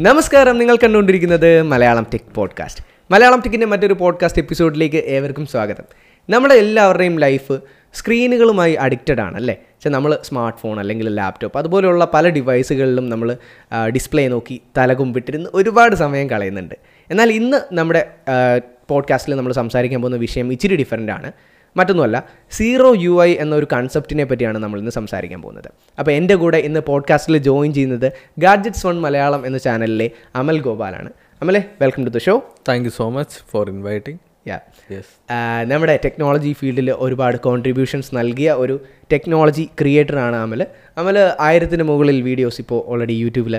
നമസ്കാരം നിങ്ങൾ കണ്ടുകൊണ്ടിരിക്കുന്നത് മലയാളം ടെക് പോഡ്കാസ്റ്റ്. മലയാളം ടെക്കിന്റെ മറ്റൊരു പോഡ്കാസ്റ്റ് എപ്പിസോഡിലേക്ക് ഏവർക്കും സ്വാഗതം. നമ്മുടെ എല്ലാവരുടെയും ലൈഫ് സ്ക്രീനുകളുമായി അഡിക്റ്റഡ് ആണ് അല്ലേ പക്ഷേ നമ്മൾ സ്മാർട്ട് ഫോൺ അല്ലെങ്കിൽ ലാപ്ടോപ്പ് അതുപോലെയുള്ള പല ഡിവൈസുകളിലും നമ്മൾ ഡിസ്പ്ലേ നോക്കി തലകുമ്പിട്ടിരുന്ന് ഒരുപാട് സമയം കളയുന്നുണ്ട്. എന്നാൽ ഇന്ന് നമ്മുടെ പോഡ്കാസ്റ്റിൽ നമ്മൾ സംസാരിക്കാൻ പോകുന്ന വിഷയം ഇച്ചിരി ഡിഫറെന്റ് ആണ്. മറ്റൊന്നുമല്ല സീറോ യു ഐ എന്നൊരു കൺസെപ്റ്റിനെ പറ്റിയാണ് നമ്മൾ ഇന്ന് സംസാരിക്കാൻ പോകുന്നത്. അപ്പോൾ എന്റെ കൂടെ ഇന്ന് പോഡ്കാസ്റ്റിൽ ജോയിൻ ചെയ്യുന്നത് ഗാഡ്ജറ്റ്സ് വൺ മലയാളം എന്ന ചാനലിലെ അമൽ ഗോപാലാണ്. അമലെ welcome to the show thank you so much for inviting yeah yes നമ്മുടെ ടെക്നോളജി ഫീൽഡിൽ ഒരുപാട് കോൺട്രിബ്യൂഷൻസ് നൽകിയ ഒരു ടെക്നോളജി ക്രിയേറ്ററാണ് അമൽ അമൽ ആയിരത്തിന് മുകളിൽ വീഡിയോസ് ഇപ്പോൾ ഓൾറെഡി യൂട്യൂബിൽ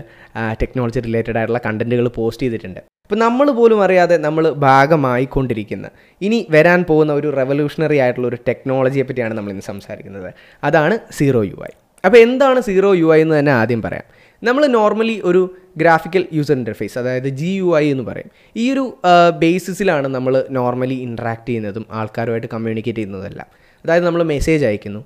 ടെക്നോളജി റിലേറ്റഡ് ആയിട്ടുള്ള കണ്ടന്റുകൾ പോസ്റ്റ് ചെയ്തിട്ടുണ്ട്. അപ്പോൾ നമ്മൾ പോലും അറിയാതെ നമ്മൾ ഭാഗമായിക്കൊണ്ടിരിക്കുന്ന. ഇനി വരാൻ പോകുന്ന ഒരു റെവല്യൂഷണറി ആയിട്ടുള്ള ഒരു ടെക്നോളജിയെ പറ്റിയാണ് നമ്മൾ ഇന്ന് സംസാരിക്കുന്നത്. അതാണ് സീറോ യു ഐ അപ്പോൾ എന്താണ് സീറോ യു ഐ എന്ന് തന്നെ ആദ്യം പറയാം. നമ്മൾ നോർമലി ഒരു ഗ്രാഫിക്കൽ യൂസർ ഇന്റർഫേസ് അതായത് ജി യു ഐ എന്ന് പറയും. ഈ ഒരു ബേസിസിലാണ് നമ്മൾ നോർമലി ഇൻട്രാക്ട് ചെയ്യുന്നതും ആൾക്കാരുമായിട്ട് കമ്മ്യൂണിക്കേറ്റ് ചെയ്യുന്നതെല്ലാം അതായത് നമ്മൾ മെസ്സേജ് അയക്കുന്നു.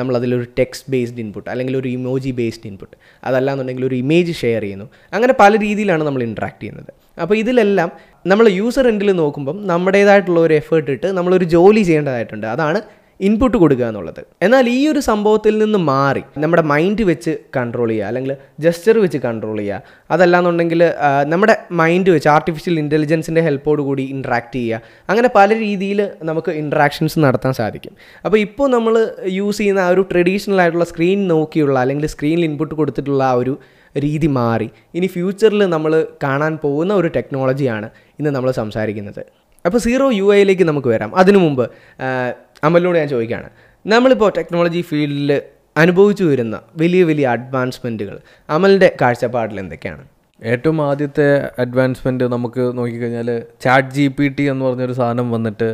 നമ്മളതിലൊരു ടെക്സ്റ്റ് ബേസ്ഡ് ഇൻപുട്ട് അല്ലെങ്കിൽ ഒരു ഇമോജി ബേസ്ഡ് ഇൻപുട്ട് അതല്ലാന്നുണ്ടെങ്കിൽ ഒരു ഇമേജ് ഷെയർ ചെയ്യുന്നു. അങ്ങനെ പല രീതിയിലാണ് നമ്മൾ ഇൻട്രാക്ട് ചെയ്യുന്നത്. അപ്പോൾ ഇതിലെല്ലാം നമ്മൾ യൂസർ എൻഡിൽ നോക്കുമ്പം നമ്മുടേതായിട്ടുള്ള ഒരു എഫേർട്ട് ഇട്ട് നമ്മളൊരു ജോലി ചെയ്യേണ്ടതായിട്ടുണ്ട്. അതാണ് ഇൻപുട്ട് കൊടുക്കുക എന്നുള്ളത്. എന്നാൽ ഈ ഒരു സംഭവത്തിൽ നിന്ന് മാറി നമ്മുടെ മൈൻഡ് വെച്ച് കൺട്രോൾ ചെയ്യുക അല്ലെങ്കിൽ ജസ്റ്റർ വെച്ച് കൺട്രോൾ ചെയ്യുക അതല്ലാന്നുണ്ടെങ്കിൽ നമ്മുടെ മൈൻഡ് വെച്ച് ആർട്ടിഫിഷ്യൽ ഇന്റലിജൻസിന്റെ കൂടി ഇൻട്രാക്ട് ചെയ്യുക അങ്ങനെ പല രീതിയിൽ നമുക്ക് ഇൻട്രാക്ഷൻസ് നടത്താൻ സാധിക്കും. അപ്പോൾ ഇപ്പോൾ നമ്മൾ യൂസ് ചെയ്യുന്ന ആ ഒരു ട്രഡീഷണൽ ആയിട്ടുള്ള സ്ക്രീൻ നോക്കിയുള്ള അല്ലെങ്കിൽ സ്ക്രീനിൽ ഇൻപുട്ട് കൊടുത്തിട്ടുള്ള ആ ഒരു രീതി മാറി. ഇനി ഫ്യൂച്ചറിൽ നമ്മൾ കാണാൻ പോകുന്ന ഒരു ടെക്നോളജിയാണ് ഇന്ന് നമ്മൾ സംസാരിക്കുന്നത്. അപ്പോൾ സീറോ യു ഐയിലേക്ക് നമുക്ക് വരാം. അതിനു മുമ്പ് അമലിനോട് ഞാൻ ചോദിക്കുകയാണ്. നമ്മളിപ്പോൾ ടെക്നോളജി ഫീൽഡിൽ അനുഭവിച്ചു വരുന്ന വലിയ വലിയ അഡ്വാൻസ്മെന്റുകൾ അമലിന്റെ കാഴ്ചപ്പാടിൽ എന്തൊക്കെയാണ്? ഏറ്റവും ആദ്യത്തെ അഡ്വാൻസ്മെന്റ് നമുക്ക് നോക്കിക്കഴിഞ്ഞാൽ ചാറ്റ് ജി പി ടി എന്ന് പറഞ്ഞൊരു സാധനം വന്നിട്ട്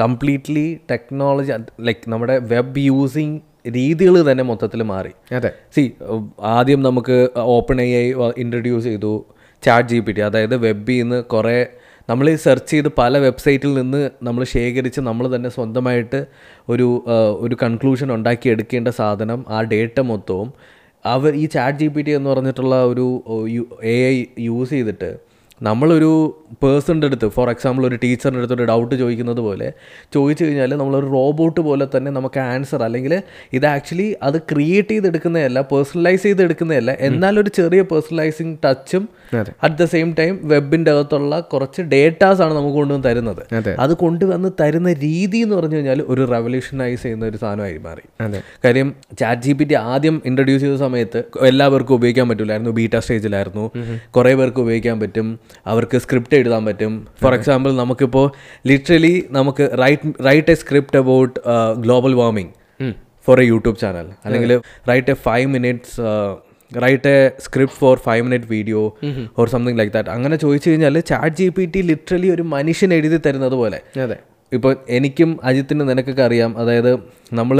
കംപ്ലീറ്റ്ലി ടെക്നോളജി ലൈക്ക് നമ്മുടെ വെബ് യൂസിങ് രീതികൾ തന്നെ മൊത്തത്തിൽ മാറി. അതെ. സി ആദ്യം നമുക്ക് ഓപ്പൺ എ ഐ ഇൻട്രൊഡ്യൂസ് ചെയ്തു ചാറ്റ് ജി പി ടി അതായത് വെബിൽ നിന്ന് കുറേ നമ്മൾ ഈ സെർച്ച് ചെയ്ത് പല വെബ്സൈറ്റിൽ നിന്ന് നമ്മൾ ശേഖരിച്ച് നമ്മൾ തന്നെ സ്വന്തമായിട്ട് ഒരു ഒരു കൺക്ലൂഷൻ ഉണ്ടാക്കി എടുക്കേണ്ട സാധനം ആ ഡേറ്റ മൊത്തവും. അവർ ഈ ചാറ്റ് ജി പി ടി എന്ന് പറഞ്ഞിട്ടുള്ള ഒരു എ ഐ യൂസ് ചെയ്തിട്ട് നമ്മളൊരു പേഴ്സണിന്റെ അടുത്ത് ഫോർ എക്സാമ്പിൾ ഒരു ടീച്ചറിന്റെ അടുത്ത് ഒരു ഡൗട്ട് ചോദിക്കുന്നത് പോലെ ചോദിച്ചു കഴിഞ്ഞാൽ നമ്മളൊരു റോബോട്ട് പോലെ തന്നെ നമുക്ക് ആൻസർ അല്ലെങ്കിൽ ഇത് ആക്ച്വലി അത് ക്രിയേറ്റ് ചെയ്തെടുക്കുന്നതല്ല പേഴ്സണലൈസ് ചെയ്തെടുക്കുന്നതല്ല. എന്നാലൊരു ചെറിയ പേഴ്സണലൈസിങ് ടച്ചും. അറ്റ് ദ സെയിം ടൈം വെബിന്റെ അകത്തുള്ള കുറച്ച് ഡേറ്റാസ് ആണ് നമുക്ക് കൊണ്ടുവന്ന് തരുന്നത്. അത്. കൊണ്ടുവന്ന് തരുന്ന രീതി എന്ന് പറഞ്ഞു കഴിഞ്ഞാൽ ഒരു റെവല്യൂഷനൈസ് ചെയ്യുന്ന ഒരു സാധനമായി മാറി. കാര്യം ചാറ്റ് ജി പി ടി ആദ്യം ഇൻട്രൊഡ്യൂസ് ചെയ്ത സമയത്ത് എല്ലാവർക്കും ഉപയോഗിക്കാൻ പറ്റില്ലായിരുന്നു ബീറ്റ സ്റ്റേജിലായിരുന്നു കുറേ പേർക്ക് ഉപയോഗിക്കാൻ പറ്റും. അവർക്ക് സ്ക്രിപ്റ്റ് എഴുതാൻ പറ്റും. ഫോർ എക്സാമ്പിൾ നമുക്കിപ്പോൾ ലിറ്ററലി നമുക്ക് write write a script about global warming for a YouTube channel അല്ലെങ്കിൽ write a five minutes write a script for five minute video or something like that അങ്ങനെ ചോദിച്ചു കഴിഞ്ഞാൽ chat G P T literally ഒരു മനുഷ്യൻ എഴുതി തരുന്നത് പോലെ. അതെ. ഇപ്പോൾ എനിക്കും അജിത്തിനും നിനക്കൊക്കെ അറിയാം. അതായത് നമ്മൾ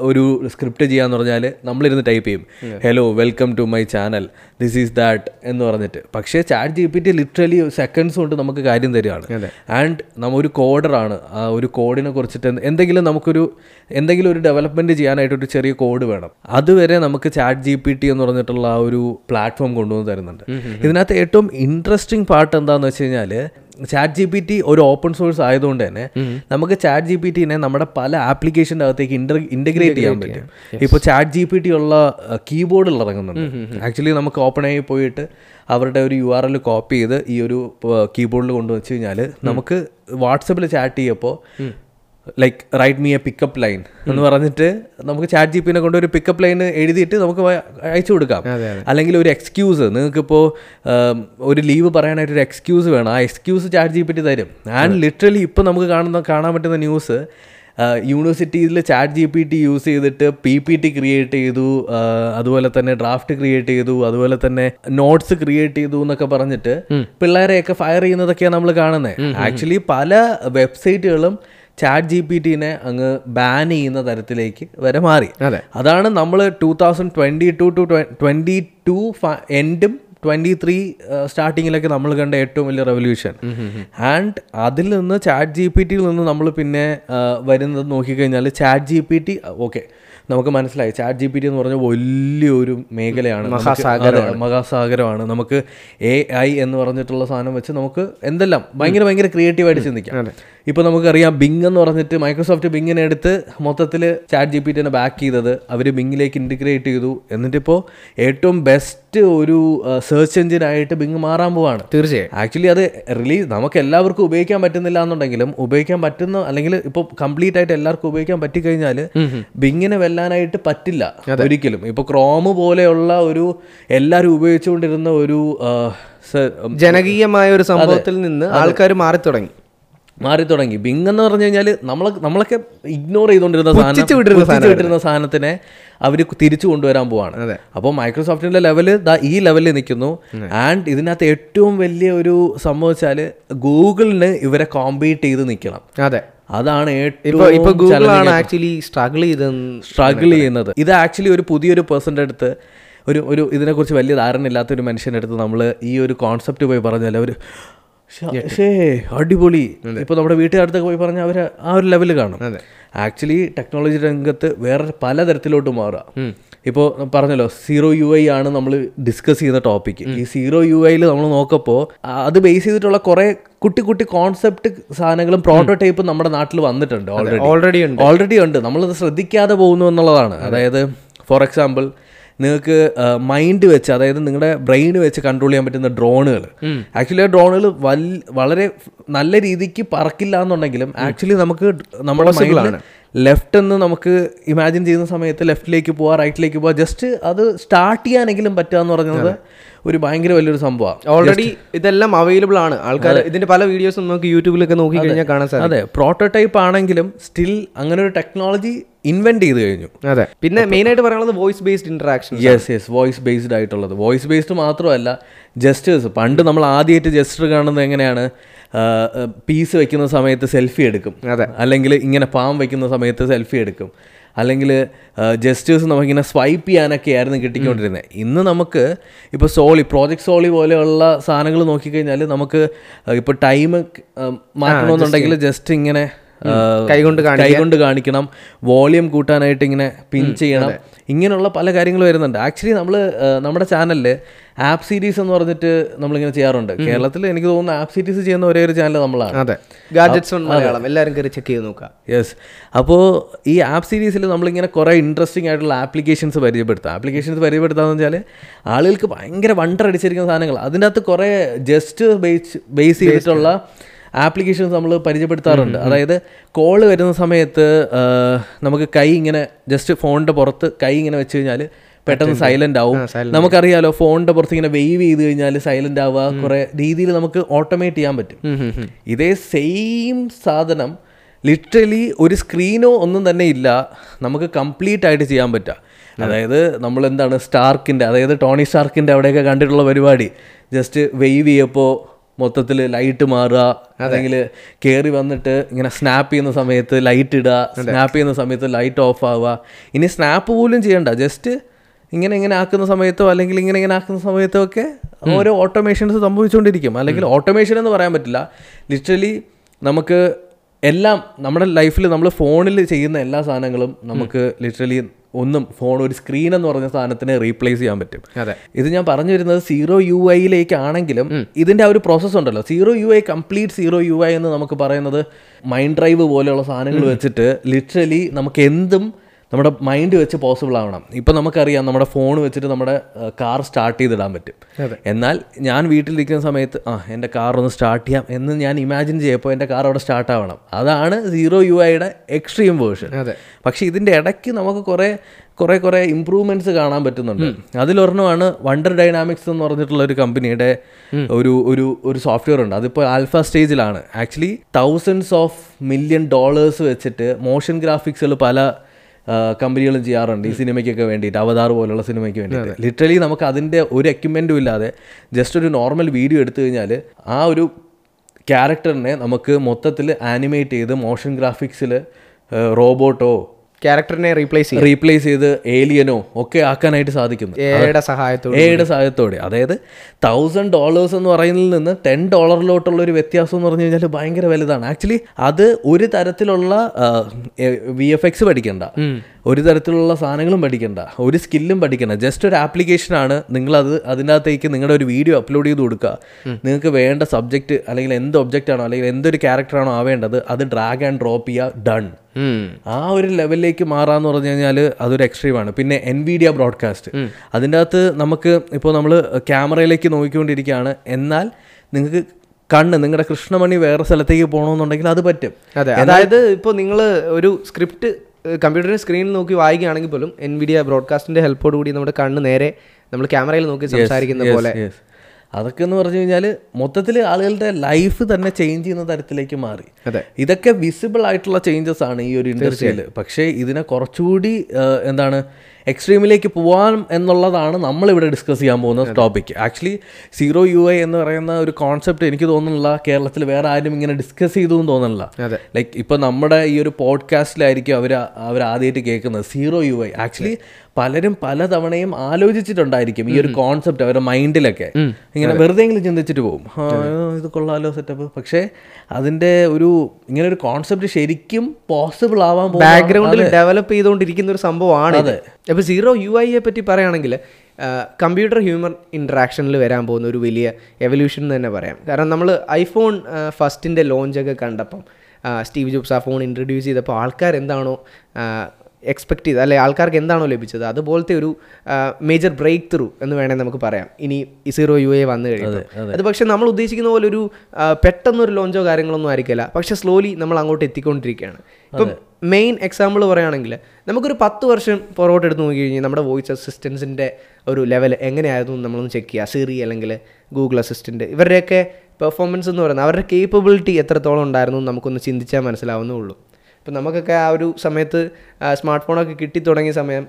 ഒരു സ്ക്രിപ്റ്റ് ചെയ്യാന്ന് പറഞ്ഞാൽ നമ്മളിരുന്ന് ടൈപ്പ് ചെയ്യും. Hello welcome to my channel this is that എന്ന് പറഞ്ഞിട്ട്. പക്ഷേ chat G P T literally seconds കൊണ്ട് നമുക്ക് കാര്യം തരികയാണ്. ആൻഡ് നമ്മ ഒരു കോഡറാണ്. ആ ഒരു കോഡിനെ കുറിച്ചിട്ട് എന്തെങ്കിലും നമുക്കൊരു എന്തെങ്കിലും ഒരു ഡെവലപ്മെന്റ് ചെയ്യാനായിട്ട് ഒരു ചെറിയ കോഡ് വേണം. അതുവരെ നമുക്ക് ചാറ്റ് ജി പി ടി എന്ന് പറഞ്ഞിട്ടുള്ള ആ ഒരു പ്ലാറ്റ്ഫോം കൊണ്ടുവന്ന് തരുന്നുണ്ട്. ഇതിനകത്ത് ഏറ്റവും ഇൻട്രസ്റ്റിംഗ് പാർട്ട് എന്താണെന്ന് വെച്ച് കഴിഞ്ഞാൽ ചാറ്റ് ജി പി ടി ഒരു ഓപ്പൺ സോഴ്സ് ആയതുകൊണ്ട് തന്നെ നമുക്ക് ചാറ്റ് ജി പി ടിനെ നമ്മുടെ പല ആപ്ലിക്കേഷന്റെ അകത്തേക്ക് ഇന്റർ ഇന്റഗ്രേറ്റ് ചെയ്യാൻ പറ്റും. ഇപ്പോൾ ചാറ്റ് ജി പി ടി ഉള്ള കീബോർഡിൽ ഇറങ്ങുന്നുണ്ട്. ആക്ച്വലി നമുക്ക് ഓപ്പൺ ആയി പോയിട്ട് അവരുടെ ഒരു യു ആർ എൽ കോപ്പി ചെയ്ത് ഈ ഒരു കീബോർഡിൽ കൊണ്ടുവച്ച് കഴിഞ്ഞാൽ നമുക്ക് വാട്സപ്പിൽ chat ചെയ്യപ്പോൾ like write me a pickup line എന്ന് പറഞ്ഞിട്ട് നമുക്ക് ചാറ്റ് ജി പിനെ കൊണ്ട് ഒരു പിക്കപ്പ് ലൈൻ എഴുതിയിട്ട് നമുക്ക് അയച്ചു കൊടുക്കാം. അല്ലെങ്കിൽ ഒരു എക്സ്ക്യൂസ് നിങ്ങൾക്കിപ്പോൾ ഒരു ലീവ് പറയാനായിട്ട് ഒരു എക്സ്ക്യൂസ് വേണം. ആ എക്സ്ക്യൂസ് ചാറ്റ് ജി തരും ആൻഡ് ലിറ്ററലി ഇപ്പോൾ നമുക്ക് കാണുന്ന കാണാൻ പറ്റുന്ന ന്യൂസ് യൂണിവേഴ്സിറ്റിയിൽ chat G P T use ചെയ്തിട്ട് പി പി ടി ക്രിയേറ്റ് ചെയ്തു അതുപോലെ തന്നെ ഡ്രാഫ്റ്റ് ക്രിയേറ്റ് ചെയ്തു അതുപോലെ തന്നെ നോട്ട്സ് ക്രിയേറ്റ് ചെയ്തു എന്നൊക്കെ പറഞ്ഞിട്ട് പിള്ളേരെയൊക്കെ ഫയർ ചെയ്യുന്നതൊക്കെയാണ് നമ്മൾ കാണുന്നത് ആക്ച്വലി പല വെബ്സൈറ്റുകളും ചാറ്റ് ജി പി ടീനെ അങ്ങ് ബാൻ ചെയ്യുന്ന തരത്തിലേക്ക് വരെ മാറി. അതെ. അതാണ് നമ്മൾ two thousand twenty two to twenty two എൻഡും twenty three സ്റ്റാർട്ടിങ്ങിലൊക്കെ നമ്മൾ കണ്ട ഏറ്റവും വലിയ റെവല്യൂഷൻ ആൻഡ് അതിൽ നിന്ന് ചാറ്റ് ജി പി ടിയിൽ നിന്ന് നമ്മൾ പിന്നെ വരുന്നത് നോക്കിക്കഴിഞ്ഞാൽ chat G P T okay നമുക്ക് മനസ്സിലായി. ചാറ്റ് ജി പി ടി എന്ന് പറഞ്ഞ വലിയൊരു മേഖലയാണ്. മഹാസാഗരമാണ്. മഹാസാഗരമാണ്. നമുക്ക് എ ഐ എന്ന് പറഞ്ഞിട്ടുള്ള സാധനം വെച്ച് നമുക്ക് എന്തെല്ലാം ഭയങ്കര ഭയങ്കര ക്രിയേറ്റീവായിട്ട് ചിന്തിക്കാം. ഇപ്പോൾ നമുക്കറിയാം ബിങ് എന്ന് പറഞ്ഞിട്ട് മൈക്രോസോഫ്റ്റ് ബിങ്ങിനെ എടുത്ത് മൊത്തത്തിൽ ചാറ്റ് ജി പി ടിനെ ബാക്ക് ചെയ്തത്. അവർ ബിങ്ങിലേക്ക് ഇന്റിഗ്രേറ്റ് ചെയ്തു. എന്നിട്ടിപ്പോൾ ഏറ്റവും ബെസ്റ്റ് ഒരു സെർച്ച് എഞ്ചിനായിട്ട് ബിങ് മാറാൻ പോവാണ്. തീർച്ചയായും. ആക്ച്വലി അത് റിലീസ് നമുക്ക് എല്ലാവർക്കും ഉപയോഗിക്കാൻ പറ്റുന്നില്ല എന്നുണ്ടെങ്കിലും ഉപയോഗിക്കാൻ പറ്റുന്ന അല്ലെങ്കിൽ ഇപ്പോൾ കംപ്ലീറ്റ് ആയിട്ട് എല്ലാവർക്കും ഉപയോഗിക്കാൻ പറ്റിക്കഴിഞ്ഞാൽ ബിങ്ങിനെ വെല്ലാനായിട്ട് പറ്റില്ല ഒരിക്കലും. ഇപ്പോൾ ക്രോം പോലെയുള്ള ഒരു എല്ലാവരും ഉപയോഗിച്ചുകൊണ്ടിരുന്ന ഒരു ജനകീയമായ ഒരു സംഭവത്തിൽ നിന്ന് ആൾക്കാർ മാറി തുടങ്ങി മാറി തുടങ്ങി ബിങ് എന്ന് പറഞ്ഞു കഴിഞ്ഞാൽ നമ്മളെ നമ്മളൊക്കെ ഇഗ്നോർ ചെയ്തുകൊണ്ടിരുന്ന സാധനം വിട്ടിരുന്ന സാധനത്തിനെ അവർ തിരിച്ചു കൊണ്ടുവരാൻ പോവാണ്. അപ്പോൾ മൈക്രോസോഫ്റ്റിന്റെ ലെവൽ ദാ ഈ ലെവലിൽ നിൽക്കുന്നു. ആൻഡ് ഇതിനകത്ത് ഏറ്റവും വലിയ ഒരു സംഭവം വെച്ചാൽ ഗൂഗിളിന് ഇവരെ കോമ്പീറ്റ് ചെയ്ത് നിൽക്കണം. അതെ. അതാണ് ഏറ്റവും ആക്ച്വലി സ്ട്രഗിൾ ചെയ്ത് സ്ട്രഗിൾ ചെയ്യുന്നത്. ഇത് ആക്ച്വലി ഒരു പുതിയൊരു പേഴ്സന്റെ അടുത്ത് ഒരു ഒരു ഇതിനെക്കുറിച്ച് വലിയ ധാരണ ഇല്ലാത്ത ഒരു മനുഷ്യന്റെ അടുത്ത് നമ്മൾ ഈ ഒരു കോൺസെപ്റ്റ് പോയി പറഞ്ഞാൽ അവർ ഷേ അടിപൊളി. ഇപ്പോൾ നമ്മുടെ വീട്ടുകാരത്തൊക്കെ പോയി പറഞ്ഞാൽ അവർ ആ ഒരു ലെവൽ കാണും. ആക്ച്വലി ടെക്നോളജി രംഗത്ത് വേറെ പലതരത്തിലോട്ട് മാറുക ഇപ്പോൾ പറഞ്ഞല്ലോ സീറോ യു ഐ ആണ് നമ്മൾ ഡിസ്കസ് ചെയ്യുന്ന ടോപ്പിക് ഈ സീറോ യു ഐയിൽ നമ്മൾ നോക്കപ്പോൾ അത് ബേസ് ചെയ്തിട്ടുള്ള കുറേ കുട്ടി കുട്ടി കോൺസെപ്റ്റ് സാധനങ്ങളും പ്രോട്ടോടൈപ്പും നമ്മുടെ നാട്ടിൽ വന്നിട്ടുണ്ട് ഓൾറെഡി ഓൾറെഡി ഉണ്ട്. ഓൾറെഡി ഉണ്ട്. നമ്മളത് ശ്രദ്ധിക്കാതെ പോകുന്നു എന്നുള്ളതാണ്. അതായത് ഫോർ എക്സാമ്പിൾ നിങ്ങൾക്ക് മൈൻഡ് വെച്ച് അതായത് നിങ്ങളുടെ ബ്രെയിൻ വെച്ച് കൺട്രോൾ ചെയ്യാൻ പറ്റുന്ന ഡ്രോണുകൾ ആക്ച്വലി ആ ഡ്രോണുകൾ വളരെ നല്ല രീതിക്ക് പറക്കില്ല എന്നുണ്ടെങ്കിലും ആക്ച്വലി നമുക്ക് നമ്മുടെ മൈൻഡിൽ ലെഫ്റ്റ് എന്ന് നമുക്ക് ഇമാജിൻ ചെയ്യുന്ന സമയത്ത് ലെഫ്റ്റിലേക്ക് പോവാ റൈറ്റിലേക്ക് പോവാ. ജസ്റ്റ് അത് സ്റ്റാർട്ട് ചെയ്യാനെങ്കിലും പറ്റുക എന്ന് പറയുന്നത് ഒരു ഭയങ്കര വലിയൊരു സംഭവമാണ് ഓൾറെഡി ഇതെല്ലാം അവൈലബിൾ ആണ്. ആൾക്കാർ ഇതിന്റെ പല വീഡിയോസും നമുക്ക് യൂട്യൂബിലൊക്കെ നോക്കി കഴിഞ്ഞാൽ കാണാൻ സാധിക്കും. അതെ. പ്രോട്ടോടൈപ്പ് ആണെങ്കിലും സ്റ്റിൽ അങ്ങനെ ഒരു ടെക്നോളജി ഇൻവെന്റ് ചെയ്ത് കഴിഞ്ഞു. അതെ. പിന്നെ മെയിൻ ആയിട്ട് പറയാനുള്ളത് voice based interaction yes yes voice based ആയിട്ടുള്ളത്. വോയിസ് ബേസ്ഡ് മാത്രമല്ല ജസ്റ്റേഴ്സ് പണ്ട് നമ്മൾ ആദ്യമായിട്ട് ജസ്റ്റർ കാണുന്നത് എങ്ങനെയാണ്? പീസ് വെക്കുന്ന സമയത്ത് സെൽഫി എടുക്കും. അതെ. അല്ലെങ്കിൽ ഇങ്ങനെ പാം വെക്കുന്ന സമയത്ത് സെൽഫി എടുക്കും. അല്ലെങ്കിൽ ജസ്റ്റേഴ്സ് നമുക്കിങ്ങനെ സ്വൈപ്പ് ചെയ്യാനൊക്കെ ആയിരുന്നു കിട്ടിക്കൊണ്ടിരുന്നത് ഇന്ന് നമുക്ക് ഇപ്പോൾ സോളി പ്രോജക്റ്റ് സോളി പോലെയുള്ള സാധനങ്ങൾ നോക്കിക്കഴിഞ്ഞാൽ നമുക്ക് ഇപ്പോൾ ടൈം മാറ്റണമെന്നുണ്ടെങ്കിൽ ജസ്റ്റ് ഇങ്ങനെ കൈകൊണ്ട് കൈകൊണ്ട് കാണിക്കണം. വോളിയം കൂട്ടാനായിട്ട് ഇങ്ങനെ പിൻ ചെയ്യണം. ഇങ്ങനെയുള്ള പല കാര്യങ്ങൾ വരുന്നുണ്ട്. ആക്ച്വലി നമ്മൾ നമ്മുടെ ചാനലിൽ ആപ്പ് സീരീസ് എന്ന് പറഞ്ഞിട്ട് നമ്മളിങ്ങനെ ചെയ്യാറുണ്ട്. കേരളത്തിൽ എനിക്ക് തോന്നുന്നു ആപ്പ് സീരീസ് ചെയ്യുന്ന ഒരേ ഒരു ചാനൽ നമ്മളാണ്. അതെ. ഗാഡ്ജറ്റ്സ് മലയാളം എല്ലാവരും കയറി ചെക്ക് ചെയ്ത് നോക്കാം യെസ് അപ്പോൾ ഈ ആപ്പ് സീരീസിൽ നമ്മളിങ്ങനെ കുറേ ഇൻട്രസ്റ്റിംഗ് ആയിട്ടുള്ള ആപ്ലിക്കേഷൻസ് പരിചയപ്പെടുത്തുക ആപ്ലിക്കേഷൻസ് പരിചയപ്പെടുത്താന്ന് വെച്ചാൽ ആളുകൾക്ക് ഭയങ്കര വണ്ടർ അടിച്ചിരിക്കുന്ന സാധനങ്ങൾ അതിന്റെ അകത്ത് കുറേ ജസ്റ്റ് ബേസ് ബേസ് ചെയ്തിട്ടുള്ള ആപ്ലിക്കേഷൻസ് നമ്മൾ പരിചയപ്പെടുത്താറുണ്ട്. അതായത് കോൾ വരുന്ന സമയത്ത് നമുക്ക് കൈ ഇങ്ങനെ ജസ്റ്റ് ഫോണിന്റെ പുറത്ത് കൈ ഇങ്ങനെ വെച്ച് കഴിഞ്ഞാൽ പെട്ടെന്ന് സൈലന്റ് ആവും. നമുക്കറിയാലോ ഫോണിന്റെ പുറത്ത് ഇങ്ങനെ വെയ്വ് ചെയ്ത് കഴിഞ്ഞാൽ സൈലന്റ് ആവുക. കുറെ രീതിയിൽ നമുക്ക് ഓട്ടോമേറ്റ് ചെയ്യാൻ പറ്റും. ഇതേ സെയിം സാധനം ലിറ്ററലി ഒരു സ്ക്രീനോ ഒന്നും തന്നെ ഇല്ല. നമുക്ക് കംപ്ലീറ്റ് ആയിട്ട് ചെയ്യാൻ പറ്റുക അതായത് നമ്മൾ എന്താണ് സ്റ്റാർക്കിന്റെ അതായത് ടോണി സ്റ്റാർക്കിന്റെ അവിടെയൊക്കെ കണ്ടിട്ടുള്ള പരിപാടി. ജസ്റ്റ് വെയ്വ് ചെയ്യപ്പോൾ മൊത്തത്തിൽ ലൈറ്റ് മാറുക അല്ലെങ്കിൽ കയറി വന്നിട്ട് ഇങ്ങനെ സ്നാപ്പ് ചെയ്യുന്ന സമയത്ത് ലൈറ്റ് ഇടുക സ്നാപ്പ് ചെയ്യുന്ന സമയത്ത് ലൈറ്റ് ഓഫ് ആവുക. ഇനി സ്നാപ്പ് പോലും ചെയ്യണ്ട. ജസ്റ്റ് ഇങ്ങനെ ഇങ്ങനെ ആക്കുന്ന സമയത്തോ അല്ലെങ്കിൽ ഇങ്ങനെ ഇങ്ങനെ ആക്കുന്ന സമയത്തോ ഒക്കെ ഓരോ ഓട്ടോമേഷൻസ് സംഭവിച്ചുകൊണ്ടിരിക്കും. അല്ലെങ്കിൽ ഓട്ടോമേഷൻ എന്ന് പറയാൻ പറ്റില്ല. ലിറ്ററലി നമുക്ക് എല്ലാം നമ്മുടെ ലൈഫിൽ നമ്മൾ ഫോണിൽ ചെയ്യുന്ന എല്ലാ സാധനങ്ങളും നമുക്ക് ലിറ്ററലി ഒന്നും ഫോൺ ഒരു സ്ക്രീൻ എന്ന് പറഞ്ഞ സാധനത്തിനെ റീപ്ലേസ് ചെയ്യാൻ പറ്റും. അതെ. ഇത് ഞാൻ പറഞ്ഞു വരുന്നത് സീറോ യു ഐയിലേക്കാണെങ്കിലും ഇതിന്റെ ആ ഒരു പ്രോസസ് ഉണ്ടല്ലോ. Zero U I complete zero U I എന്ന് നമുക്ക് പറയുന്നത് മൈൻഡ് ഡ്രൈവ് പോലെയുള്ള സാധനങ്ങൾ വെച്ചിട്ട് ലിറ്ററലി നമുക്ക് എന്തും നമ്മുടെ മൈൻഡ് വെച്ച് പോസിബിൾ ആവണം. ഇപ്പം നമുക്കറിയാം നമ്മുടെ ഫോൺ വെച്ചിട്ട് നമ്മുടെ കാർ സ്റ്റാർട്ട് ചെയ്തിടാൻ പറ്റും. എന്നാൽ ഞാൻ വീട്ടിലിരിക്കുന്ന സമയത്ത് ആ എന്റെ കാർ ഒന്ന് സ്റ്റാർട്ട് ചെയ്യാം എന്ന് ഞാൻ ഇമാജിൻ ചെയ്യപ്പോൾ എന്റെ കാർ അവിടെ സ്റ്റാർട്ട് ആവണം. അതാണ് സീറോ യു ഐയുടെ എക്സ്ട്രീം വേർഷൻ പക്ഷേ ഇതിന്റെ ഇടയ്ക്ക് നമുക്ക് കുറേ കുറേ കുറേ ഇമ്പ്രൂവ്മെന്റ്സ് കാണാൻ പറ്റുന്നുണ്ട്. അതിലൊരെണ്ണമാണ് വണ്ടർ ഡൈനാമിക്സ് എന്ന് പറഞ്ഞിട്ടുള്ള ഒരു കമ്പനിയുടെ ഒരു ഒരു ഒരു സോഫ്റ്റ്വെയർ ഉണ്ട്. അതിപ്പോൾ ആൽഫ സ്റ്റേജിലാണ് actually thousands of million dollars വെച്ചിട്ട് മോഷൻ ഗ്രാഫിക്സുകൾ പല കമ്പനികളും ചെയ്യാറുണ്ട് ഈ സിനിമയ്ക്കൊക്കെ വേണ്ടിയിട്ട് അവതാർ പോലുള്ള സിനിമയ്ക്ക് വേണ്ടിയിട്ട്. ലിറ്ററലി നമുക്ക് അതിന്റെ ഒരു എക്യുപ്മെന്റും ഇല്ലാതെ ജസ്റ്റ് ഒരു നോർമൽ വീഡിയോ എടുത്തു കഴിഞ്ഞാൽ ആ ഒരു ക്യാരക്ടറിനെ നമുക്ക് മൊത്തത്തിൽ ആനിമേറ്റ് ചെയ്ത് മോഷൻ ഗ്രാഫിക്സിൽ റോബോട്ടോ ക്യാരക്ടറിനെ റീപ്ലേസ് ചെയ്യും. റീപ്ലേസ് ചെയ്ത് ഏലിയനോ ഒക്കെ ആക്കാനായിട്ട് സാധിക്കുന്നു. എയുടെ സഹായത്തോടെ എയുടെ സഹായത്തോടെ. അതായത് തൗസൻഡ് ഡോളേഴ്സ് എന്ന് പറയുന്നതിൽ നിന്ന് ടെൻ ഡോളറിലോട്ടുള്ള ഒരു വ്യത്യാസം എന്ന് പറഞ്ഞു കഴിഞ്ഞാൽ ഭയങ്കര വലുതാണ്. ആക്ച്വലി അത് ഒരു തരത്തിലുള്ള വി എഫ് എക്സ് പഠിക്കണ്ട. ഒരു തരത്തിലുള്ള സാധനങ്ങളും പഠിക്കണ്ട. ഒരു സ്കില്ലും പഠിക്കണ്ട. ജസ്റ്റ് ഒരു ആപ്ലിക്കേഷനാണ് നിങ്ങളത് അതിനകത്തേക്ക് നിങ്ങളുടെ ഒരു വീഡിയോ അപ്ലോഡ് ചെയ്ത് കൊടുക്കുക. നിങ്ങൾക്ക് വേണ്ട സബ്ജക്റ്റ് അല്ലെങ്കിൽ എന്ത് ഒബ്ജക്റ്റ് ആണോ അല്ലെങ്കിൽ എന്തൊരു ക്യാരക്ടർ ആണോ ആവേണ്ടത് അത് ഡ്രാഗ് ആൻഡ് ഡ്രോപ്പ് ചെയ്യുക ഡൺ ആ ഒരു ലെവലിലേക്ക് മാറാന്ന് പറഞ്ഞു കഴിഞ്ഞാൽ അതൊരു എക്സ്ട്രീമാണ് പിന്നെ എൻ വീഡിയ ബ്രോഡ്കാസ്റ്റ് അതിന്റെ അകത്ത് നമുക്ക് ഇപ്പോൾ നമ്മൾ ക്യാമറയിലേക്ക് നോക്കിക്കൊണ്ടിരിക്കുകയാണ്. എന്നാൽ നിങ്ങൾക്ക് കണ്ണ് നിങ്ങളുടെ കൃഷ്ണമണി വേറെ സ്ഥലത്തേക്ക് പോകണമെന്നുണ്ടെങ്കിൽ അത് പറ്റും. അതെ. അതായത് ഇപ്പോൾ നിങ്ങൾ ഒരു സ്ക്രിപ്റ്റ് കമ്പ്യൂട്ടറിന് സ്ക്രീനിൽ നോക്കി വായിക്കുകയാണെങ്കിൽ പോലും എൻവിഡിയ ബ്രോഡ്കാസ്റ്റിന്റെ ഹെൽപ്പോട് കൂടി നമ്മുടെ കണ്ണ് നേരെ നമ്മൾ ക്യാമറയിൽ നോക്കി സംസാരിക്കുന്ന പോലെ. അതൊക്കെ എന്ന് പറഞ്ഞു കഴിഞ്ഞാൽ മൊത്തത്തിൽ ആളുകളുടെ ലൈഫ് തന്നെ ചേഞ്ച് ചെയ്യുന്ന തരത്തിലേക്ക് മാറി അതെ. ഇതൊക്കെ വിസിബിൾ ആയിട്ടുള്ള ചേഞ്ചസ് ആണ് ഈ ഒരു ഇൻഡസ്ട്രിയിൽ പക്ഷേ ഇതിനെ കുറച്ചുകൂടി എന്താണ് എക്സ്ട്രീമിലേക്ക് പോകാൻ എന്നുള്ളതാണ് നമ്മളിവിടെ ഡിസ്കസ് ചെയ്യാൻ പോകുന്ന topic actually zero U I എന്ന് പറയുന്ന ഒരു കോൺസെപ്റ്റ് എനിക്ക് തോന്നുന്നില്ല. കേരളത്തിൽ വേറെ ആരും ഇങ്ങനെ ഡിസ്കസ് ചെയ്തു എന്ന് തോന്നുന്നില്ല. ലൈക്ക് ഇപ്പോൾ നമ്മുടെ ഈ ഒരു പോഡ്കാസ്റ്റിലായിരിക്കും അവർ അവർ ആദ്യമായിട്ട് കേൾക്കുന്നത്. സീറോ യു ഐ ആക്ച്വലി പലരും പലതവണയും ആലോചിച്ചിട്ടുണ്ടായിരിക്കും ഈ ഒരു കോൺസെപ്റ്റ് അവരുടെ മൈൻഡിലൊക്കെ ഇങ്ങനെ വെറുതെ എങ്കിലും ചിന്തിച്ചിട്ട് പോകും. ഇത് കൊള്ളാലോ സെറ്റപ്പ് പക്ഷേ അതിന്റെ ഒരു ഇങ്ങനെ ഒരു കോൺസെപ്റ്റ് ശരിക്കും പോസിബിൾ ആവാൻ ബാക്ക്ഗ്രൗണ്ടിൽ ഡെവലപ്പ് ചെയ്തുകൊണ്ടിരിക്കുന്ന ഒരു സംഭവമാണ് അപ്പോൾ സീറോ യു ഐയെ പറ്റി പറയുകയാണെങ്കിൽ കമ്പ്യൂട്ടർ ഹ്യൂമൻ ഇൻട്രാക്ഷനിൽ വരാൻ പോകുന്ന ഒരു വലിയ എവല്യൂഷൻ എന്ന് തന്നെ പറയാം. കാരണം നമ്മൾ ഐഫോൺ ഫസ്റ്റിന്റെ ലോഞ്ചൊക്കെ കണ്ടപ്പം സ്റ്റീവ് ജോബ്സ് ആ ഫോൺ ഇൻട്രൊഡ്യൂസ് ചെയ്തപ്പോൾ ആൾക്കാർ എന്താണോ എക്സ്പെക്ട് ചെയ്ത് അല്ലെ ആൾക്കാർക്ക് എന്താണോ ലഭിച്ചത് അതുപോലത്തെ ഒരു മേജർ ബ്രേക്ക് ത്രൂ എന്ന് വേണമെങ്കിൽ നമുക്ക് പറയാം. ഇനി ഈ സീറോ യു എ വന്നു കഴിഞ്ഞു അത് പക്ഷേ നമ്മൾ ഉദ്ദേശിക്കുന്ന പോലെ ഒരു പെട്ടെന്നൊരു ലോഞ്ചോ കാര്യങ്ങളൊന്നും ആയിരിക്കില്ല. പക്ഷേ സ്ലോലി നമ്മൾ അങ്ങോട്ട് എത്തിക്കൊണ്ടിരിക്കുകയാണ്. ഇപ്പം മെയിൻ എക്സാമ്പിൾ പറയുകയാണെങ്കിൽ നമുക്കൊരു പത്ത് വർഷം പുറകോട്ട് എടുത്ത് നോക്കി കഴിഞ്ഞാൽ നമ്മുടെ വോയിസ് അസിസ്റ്റൻസിന്റെ ഒരു ലെവൽ എങ്ങനെയായിരുന്നു നമ്മളൊന്ന് ചെക്ക് ചെയ്യുക. സിറി അല്ലെങ്കിൽ ഗൂഗിൾ അസിസ്റ്റന്റ് ഇവരുടെയൊക്കെ പെർഫോമൻസ് എന്ന് പറയുന്നത് അവരുടെ കേപ്പബിലിറ്റി എത്രത്തോളം ഉണ്ടായിരുന്നു നമുക്കൊന്ന് ചിന്തിച്ചാൽ മനസ്സിലാവുന്നേ ഉള്ളൂ. ഇപ്പം നമുക്കൊക്കെ ആ ഒരു സമയത്ത് സ്മാർട്ട് ഫോണൊക്കെ കിട്ടി തുടങ്ങിയ സമയം